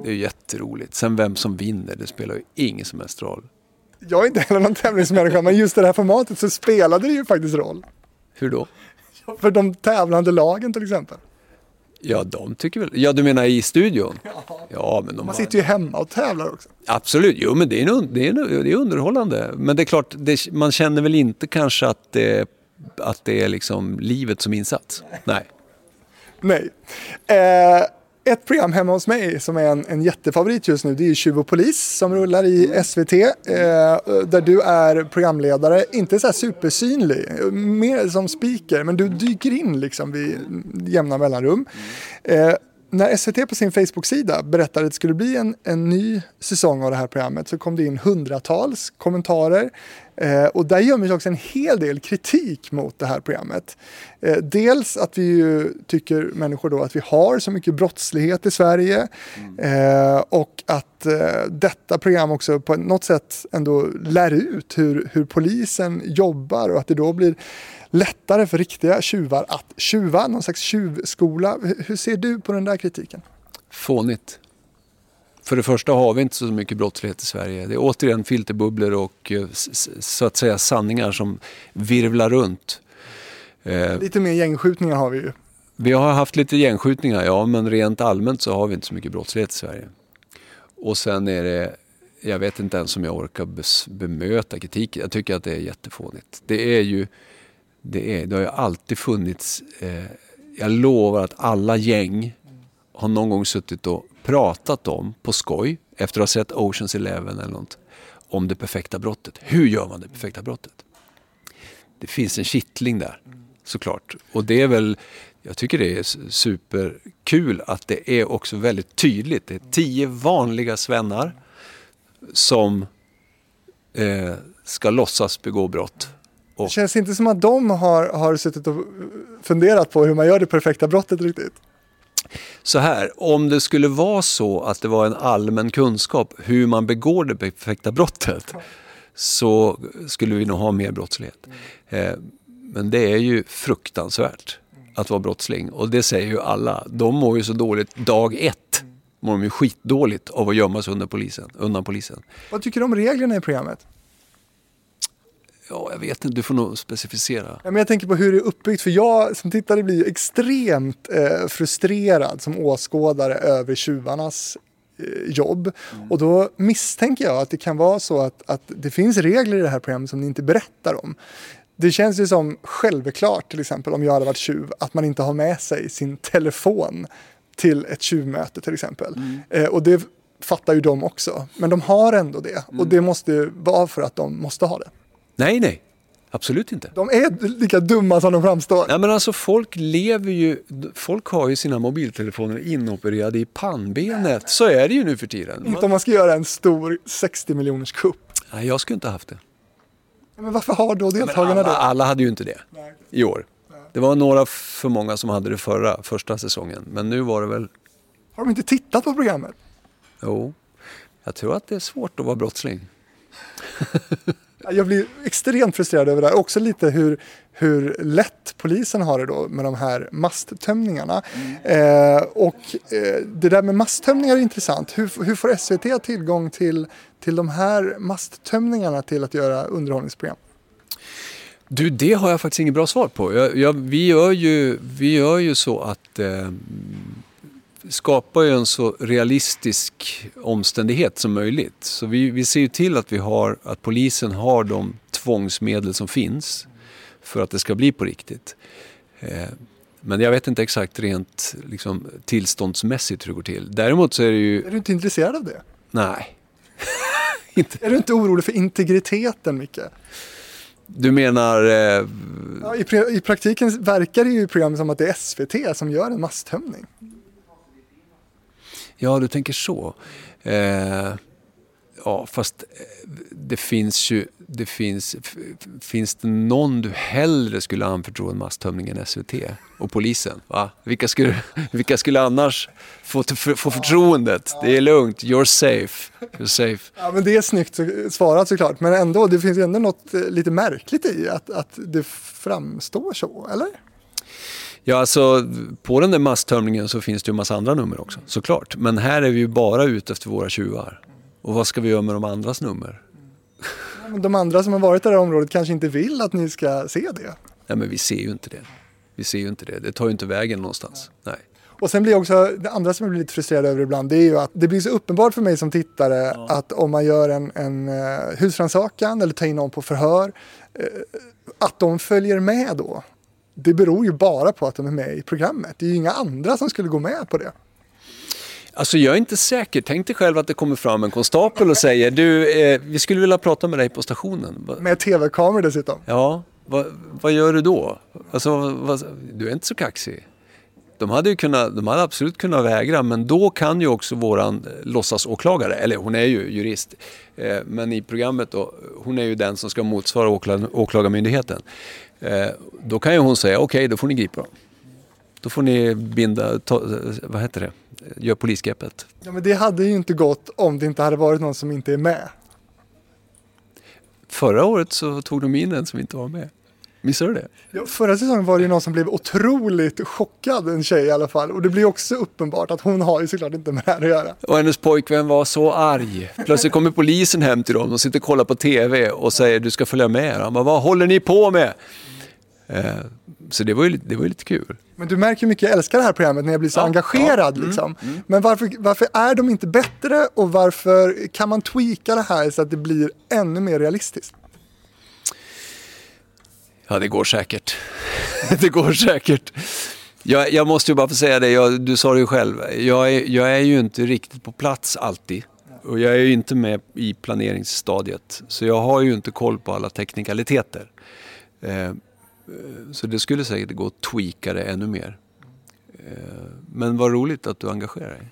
Det är ju jätteroligt. Sen vem som vinner, det spelar ju ingen som helst roll. Jag är inte heller någon tävlingsmänniska, men just i det här formatet så spelade det ju faktiskt roll. Hur då? För de tävlande lagen till exempel. Ja, de tycker väl... Ja, du menar i studion? Ja, men de Man sitter ju hemma och tävlar också. Absolut, jo men det är, en, det är, en, det är underhållande. Men det är klart, det, man känner väl inte kanske att det, att det är liksom livet som insats. Nej. Nej. Eh, ett program hemma hos mig som är en, en jättefavorit just nu det är ju Tjuv och polis som rullar i SVT. Eh, där du är programledare, inte så här supersynlig, mer som speaker, men du dyker in liksom vid jämna mellanrum. Eh, när SVT på sin Facebook-sida berättade att det skulle bli en, en ny säsong av det här programmet så kom det in hundratals kommentarer. Eh, och där gömmer sig också en hel del kritik mot det här programmet. Eh, dels att vi ju tycker människor då att vi har så mycket brottslighet i Sverige eh, och att eh, detta program också på något sätt ändå lär ut hur, hur polisen jobbar och att det då blir lättare för riktiga tjuvar att tjuva, någon slags tjuvskola. Hur- Hur ser du på den där kritiken? Fånigt. För det första har vi inte så mycket brottslighet i Sverige. Det är återigen filterbubblor och eh, så att säga sanningar som virvlar runt. Eh, Lite mer gängskjutningar har vi ju. Vi har haft lite gängskjutningar, ja, men rent allmänt så har vi inte så mycket brottslighet i Sverige. Och sen är det, jag vet inte ens om jag orkar bemöta kritik. Jag tycker att det är jättefånigt. Det är ju, det, är, det har ju alltid funnits, eh, jag lovar att alla gäng har någon gång suttit och pratat om, på skoj, efter att ha sett Oceans Eleven eller något, om det perfekta brottet. Hur gör man det perfekta brottet? det finns en kittling där såklart. Och det är väl, jag tycker det är superkul att det är också väldigt tydligt. Det är tio vanliga svennar som eh, ska låtsas begå brott. Det känns inte som att de har, har suttit och funderat på hur man gör det perfekta brottet riktigt så här, om det skulle vara så att det var en allmän kunskap hur man begår det perfekta brottet så skulle vi nog ha mer brottslighet. Eh, men det är ju fruktansvärt att vara brottsling och det säger ju alla. De mår ju så dåligt dag ett. Mår de ju skitdåligt av att gömma sig under polisen, undan polisen. Vad tycker du om reglerna i programmet? Ja, jag vet inte, du får nog specificera. Ja, men jag tänker på hur det är uppbyggt, för jag som tittare blir ju extremt eh, frustrerad som åskådare över tjuvarnas eh, jobb. Och då misstänker jag att det kan vara så att, att det finns regler i det här programmet som ni inte berättar om. Det känns ju som självklart, till exempel om jag hade varit tjuv, att man inte har med sig sin telefon till ett tjuvmöte till exempel. Eh, och det fattar ju de också. Men de har ändå det. Och det måste ju vara för att de måste ha det. Nej, nej. Absolut inte. De är lika dumma som de framstår. Ja, men alltså folk lever ju, folk har ju sina mobiltelefoner inopererade i pannbenet. Så är det ju nu för tiden. Inte om man ska göra en stor 60 miljoners kupp. Nej, jag skulle inte ha haft det. Men varför har då deltagarna alla, det? alla hade ju inte det i år. Det var några för många som hade det förra, första säsongen. Men nu var det väl, Har de inte tittat på programmet? jo. Jag tror att det är svårt att vara brottsling. Jag blir extremt frustrerad över det här. Också lite hur, hur lätt polisen har det då med de här masttömningarna. Eh, och eh, det där med masttömningar är intressant. Hur, hur får SVT tillgång till, till de här masttömningarna till att göra underhållningsprogram? Du, det har jag faktiskt inget bra svar på. Jag, jag, vi, gör ju, vi gör ju så att eh, skapar ju en så realistisk omständighet som möjligt. Så vi, vi ser ju till att, vi har, att polisen har de tvångsmedel som finns för att det ska bli på riktigt. Eh, men jag vet inte exakt rent liksom, tillståndsmässigt hur det går till. Däremot så är det ju... Är du inte intresserad av det? Nej. Är du inte orolig för integriteten, Micke? Du menar... Eh, Ja, i, I praktiken verkar det ju i programmet som att det är SVT som gör en masttömning. Ja, du tänker så. Eh, ja, fast eh, det finns ju... Det finns, finns det någon du hellre skulle anförtro en masstömning än SVT och polisen? Va? Vilka, skulle, vilka skulle annars få, få förtroendet? Det är lugnt, you're safe. You're safe. Ja, men det är snyggt svarat såklart. Men ändå, det finns ändå något eh, lite märkligt i att, att det framstår så, eller? Ja, alltså på den där masttömningen så finns det ju en massa andra nummer också, såklart. Men här är vi ju bara ute efter våra tjuvar. Och vad ska vi göra med de andras nummer? Ja, De andra som har varit i det här området kanske inte vill att ni ska se det. Nej, men vi ser ju inte det. Vi ser ju inte det. Det tar ju inte vägen någonstans. Nej. Och sen blir också, det andra som jag blir lite frustrerad över ibland, det är ju att det blir så uppenbart för mig som tittare att om man gör en, en uh, husrannsakan eller tar in någon på förhör, eh, att de följer med då. Det beror ju bara på att de är med i programmet. Det är ju inga andra som skulle gå med på det. Alltså jag är inte säker. Tänk dig själv att det kommer fram en konstapel och säger du, eh, vi skulle vilja prata med dig på stationen. Med tv-kameror dessutom. Ja, vad, vad gör du då? Alltså, vad, du är inte så kaxig. De hade, ju kunnat, de hade absolut kunnat vägra, men då kan ju också våran låtsasåklagare, eller hon är ju jurist, eh, men i programmet då, hon är ju den som ska motsvara åkla, åklagarmyndigheten. Eh, då kan ju hon säga, okej, då får ni gripa dem. Då får ni binda, ta, vad heter det, gör polisgreppet. Ja, men det hade ju inte gått om det inte hade varit någon som inte är med. Förra året så tog de in en som inte var med. Missade du det? Ja, förra säsongen var det ju någon som blev otroligt chockad, en tjej i alla fall. Och det blir också uppenbart att hon har ju såklart inte med det här att göra. Och hennes pojkvän var så arg. Plötsligt kommer polisen hem till dem. De sitter och kollar på TV och säger du ska följa med. Han bara, vad håller ni på med? Eh, så det var, ju, lite- det var ju lite kul. Men du märker hur mycket jag älskar det här programmet när jag blir så Ja, engagerad. ja, liksom. Men varför, varför är de inte bättre och varför kan man tweaka det här så att det blir ännu mer realistiskt? Ja, det går säkert. det går säkert. Jag, jag måste ju bara få säga det, jag, du sa det ju själv. Jag är, jag är ju inte riktigt på plats alltid. Och jag är ju inte med i planeringsstadiet. Så jag har ju inte koll på alla teknikaliteter. Eh, så det skulle säkert gå att tweaka det ännu mer. Eh, men vad roligt att du engagerar dig.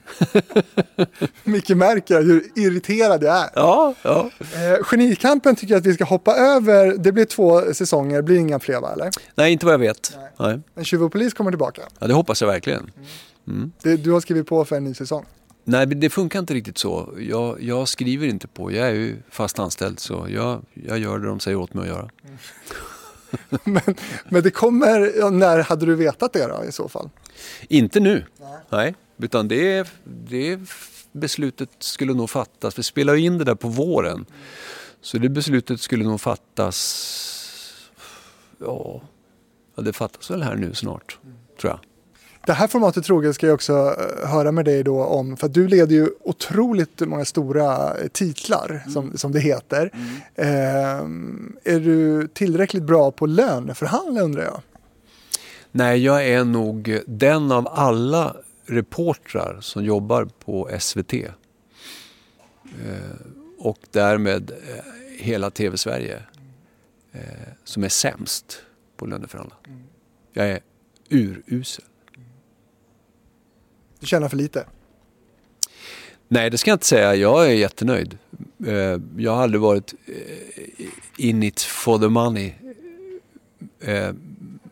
Micke märker hur irriterad jag är. Ja, ja. Eh, Genikampen tycker jag att vi ska hoppa över. Det blir två säsonger, det blir inga fler va? Eller? Nej, inte vad jag vet. Nej. En tjuv och polis kommer tillbaka. Ja, det hoppas jag verkligen. Det, du har skrivit på för en ny säsong. Nej, men det funkar inte riktigt så. Jag, jag skriver inte på. Jag är ju fast anställd så jag, jag gör det de säger åt mig att göra. men, men det kommer, ja, när hade du vetat det då i så fall? Inte nu. Nej. Utan det, det beslutet skulle nog fattas. Vi spelar in det där på våren. Så det beslutet skulle nog fattas... Ja, ja det fattas väl här nu snart, tror jag. Det här formatet troget ska jag också eh, höra med dig då om, för du leder ju otroligt många stora eh, titlar som, som det heter. Ehm, är du tillräckligt bra på löneförhandla undrar jag? Nej, jag är nog den av alla reportrar som jobbar på SVT Eh, och därmed eh, hela TV-Sverige eh, som är sämst på löneförhandla. Jag är urusel. Du tjänar för lite. Nej, det ska jag inte säga. Jag är jättenöjd. Eh, Jag har aldrig varit eh, in it for the money. Eh,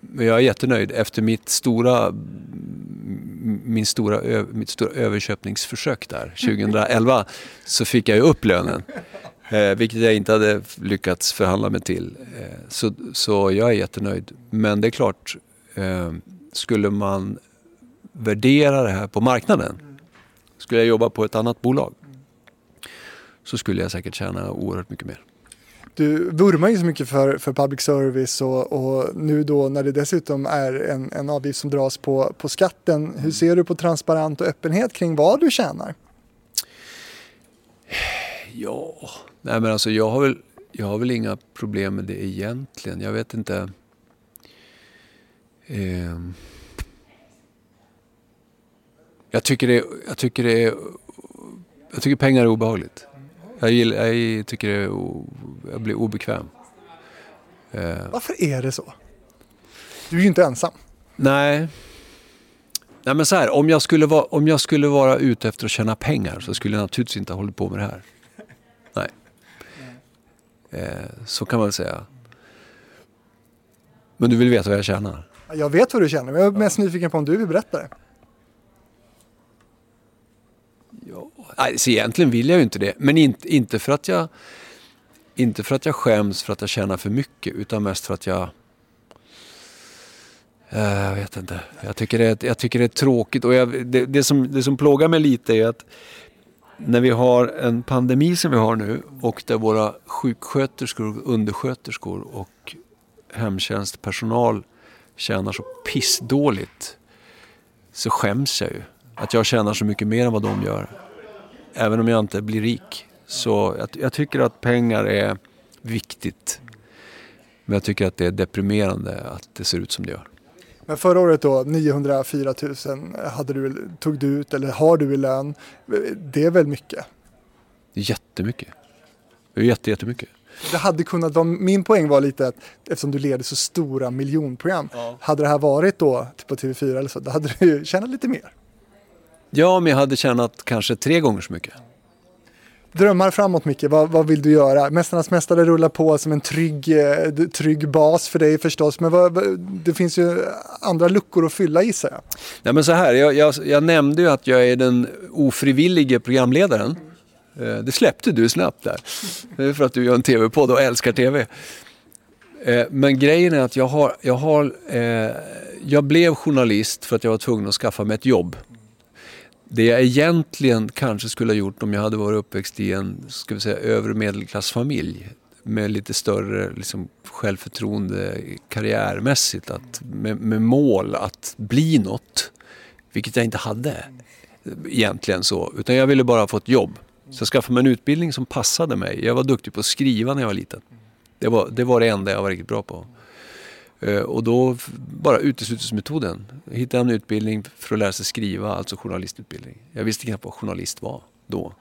Men jag är jättenöjd. Efter mitt stora, min stora, mitt stora överköpningsförsök där 2011 så fick jag ju upp lönen. Eh, vilket jag inte hade lyckats förhandla mig till. Eh, så, så jag är jättenöjd. Men det är klart, eh, skulle man värdera det här på marknaden skulle jag jobba på ett annat bolag så skulle jag säkert tjäna oerhört mycket mer. Du vurmar ju så mycket för, för public service och, och nu då när det dessutom är en, en avgift som dras på, på skatten. Hur ser du på transparent och öppenhet kring vad du tjänar? Ja, nej men alltså jag har väl, jag har väl inga problem med det egentligen. Jag vet inte. Ehm. Jag tycker det, jag tycker det jag tycker pengar är obehagligt. Jag, gillar, jag tycker det jag blir obekväm. Eh, Varför är det så? Du är ju inte ensam. Nej. Nej men så här, om jag, skulle vara, om jag skulle vara ute efter att tjäna pengar så skulle jag naturligtvis inte ha hållit på med det här. Nej. Eh, så kan man väl säga. Men du vill veta vad jag tjänar? Jag vet vad du känner, men jag är mest nyfiken på om du vill berätta det. Så egentligen vill jag ju inte det. Men inte, inte, för att jag, inte för att jag skäms för att jag tjänar för mycket utan mest för att jag eh, Jag vet inte. Jag tycker det är, jag tycker det är tråkigt. Och jag, det, det, som, det som plågar mig lite är att när vi har en pandemi som vi har nu och där våra sjuksköterskor, undersköterskor och hemtjänstpersonal tjänar så pissdåligt så skäms jag ju. Att jag tjänar så mycket mer än vad de gör. Även om jag inte blir rik. Så jag, jag tycker att pengar är viktigt. Men jag tycker att det är deprimerande att det ser ut som det gör. Men förra året då, 904 000 hade du, tog du ut, eller har du i lön. Det är väl mycket? Jättemycket. Det är jätte, jättemycket. Det hade kunnat vara, min poäng var lite att eftersom du leder så stora miljonprogram, hade det här varit då typ på TV4 eller så, då hade du tjänat lite mer. Ja, men jag hade tjänat kanske tre gånger så mycket. Drömmar framåt Micke, vad, vad vill du göra? Mästarnas mästare rullar på som en trygg, eh, trygg bas för dig förstås, men vad, det finns ju andra luckor att fylla gissar jag. Nej, men så här, jag, jag, jag nämnde ju att jag är den ofrivillige programledaren. Eh, Det släppte du snabbt där. Det är för att du gör en tv-podd och älskar tv. Eh, Men grejen är att jag, har, jag, har, jag blev journalist för att jag var tvungen att skaffa mig ett jobb. Det jag egentligen kanske skulle ha gjort om jag hade varit uppväxt i en ska vi säga, övre medelklassfamilj med lite större liksom, självförtroende karriärmässigt, att, med, med mål att bli något, vilket jag inte hade egentligen så, utan jag ville bara få ett jobb. Så jag skaffade mig en utbildning som passade mig. Jag var duktig på att skriva när jag var liten. Det var det, var det enda jag var riktigt bra på. Eh, och då bara uteslutningsmetoden. Hittade en utbildning för att lära sig skriva, alltså journalistutbildning. Jag visste knappt vad journalist var då.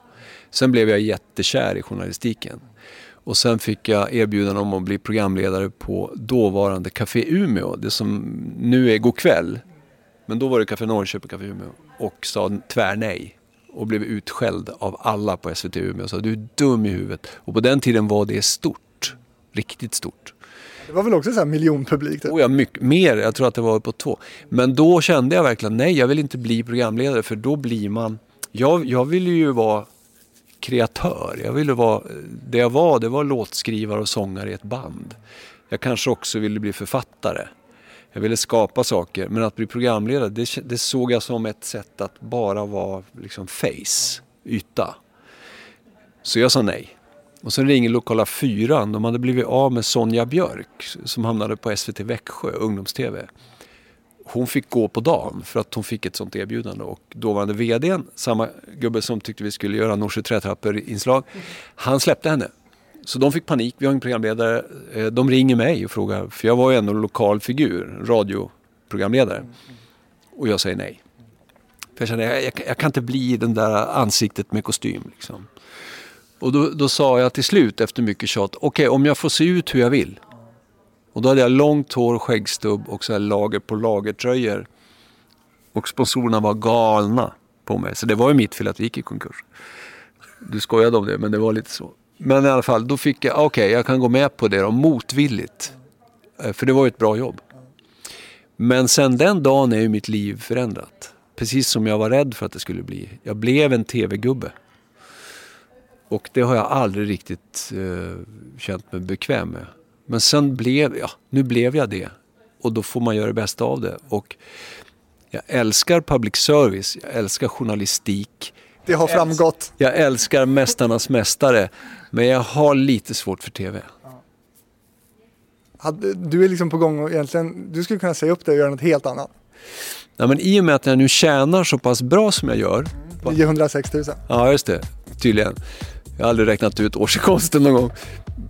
Sen blev jag jättekär i journalistiken. Och sen fick jag erbjudande om att bli programledare på dåvarande Café Umeå, det som nu är Go'kväll. Men då var det Café Norrköping, Café Umeå. Och sa tvärnej. Och blev utskälld av alla på SVT Umeå och sa du är dum i huvudet. Och på den tiden var det stort. Riktigt stort. Det var väl också så här miljonpublik? Typ. Oh ja, mycket mer. Jag tror att det var på två. Men då kände jag verkligen, nej jag vill inte bli programledare för då blir man... Jag, jag ville ju vara kreatör. Jag ville vara, det jag var, det var låtskrivare och sångare i ett band. Jag kanske också ville bli författare. Jag ville skapa saker, men att bli programledare, det, det såg jag som ett sätt att bara vara liksom face, yta. Så jag sa nej. Och sen ringer lokala fyran, de hade blivit av med Sonja Björk som hamnade på SVT Växjö, ungdoms-TV. Hon fick gå på dagen för att hon fick ett sånt erbjudande och dåvarande VDn, samma gubbe som tyckte vi skulle göra Norsjö trätrappor-inslag, han släppte henne. Så de fick panik, vi har en programledare. Eh, de ringer mig och frågar, för jag var ju ändå lokal figur, radioprogramledare. Och jag säger nej. För jag känner, jag, jag, jag kan inte bli den där ansiktet med kostym. Liksom. Och då, då sa jag till slut efter mycket tjat, okej om jag får se ut hur jag vill. Och då hade jag långt hår, skäggstubb och så här lager på lagertröjor. Och sponsorerna var galna på mig. Så det var ju mitt fel att vi gick i konkurs. Du skojade om det, men det var lite så. Men i alla fall, då fick jag, okej jag kan gå med på det då, motvilligt. Eh, för det var ju ett bra jobb. Men sen den dagen är ju mitt liv förändrat. Precis som jag var rädd för att det skulle bli. Jag blev en tv-gubbe. Och det har jag aldrig riktigt eh, känt mig bekväm med. Men sen blev, ja, nu blev jag det. Och då får man göra det bästa av det. Och jag älskar public service, jag älskar journalistik. Det har framgått. Jag älskar Mästarnas Mästare. Men jag har lite svårt för tv. Du är liksom på gång och egentligen, du skulle kunna säga upp det och göra något helt annat. Nej, men I och med att jag nu tjänar så pass bra som jag gör. 906 000. Ja, just det. Tydligen. Jag har aldrig räknat ut årsinkomsten någon gång.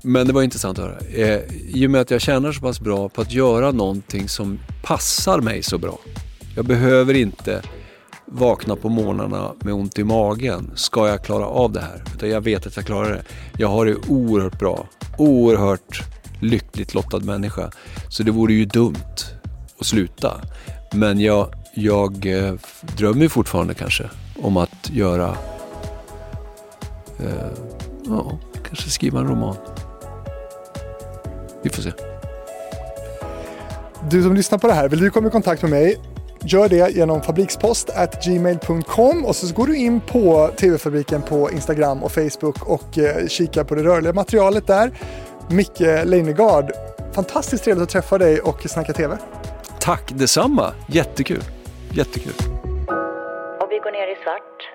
Men det var intressant att höra. Eh, I och med att jag tjänar så pass bra på att göra någonting som passar mig så bra. Jag behöver inte vakna på morgnarna med ont i magen. Ska jag klara av det här? Utan jag vet att jag klarar det. Jag har det oerhört bra. Oerhört lyckligt lottad människa. Så det vore ju dumt att sluta. Men jag, jag eh, drömmer fortfarande kanske om att göra Ja, kanske skriva en roman. Vi får se. Du som lyssnar på det här, vill du komma i kontakt med mig? Gör det genom fabrikspost@gmail.com och så går du in på TV-fabriken på Instagram och Facebook och eh, kikar på det rörliga materialet där. Micke Leijnegard, fantastiskt trevligt att träffa dig och snacka TV. Tack detsamma. Jättekul. Jättekul. Och vi går ner i svart.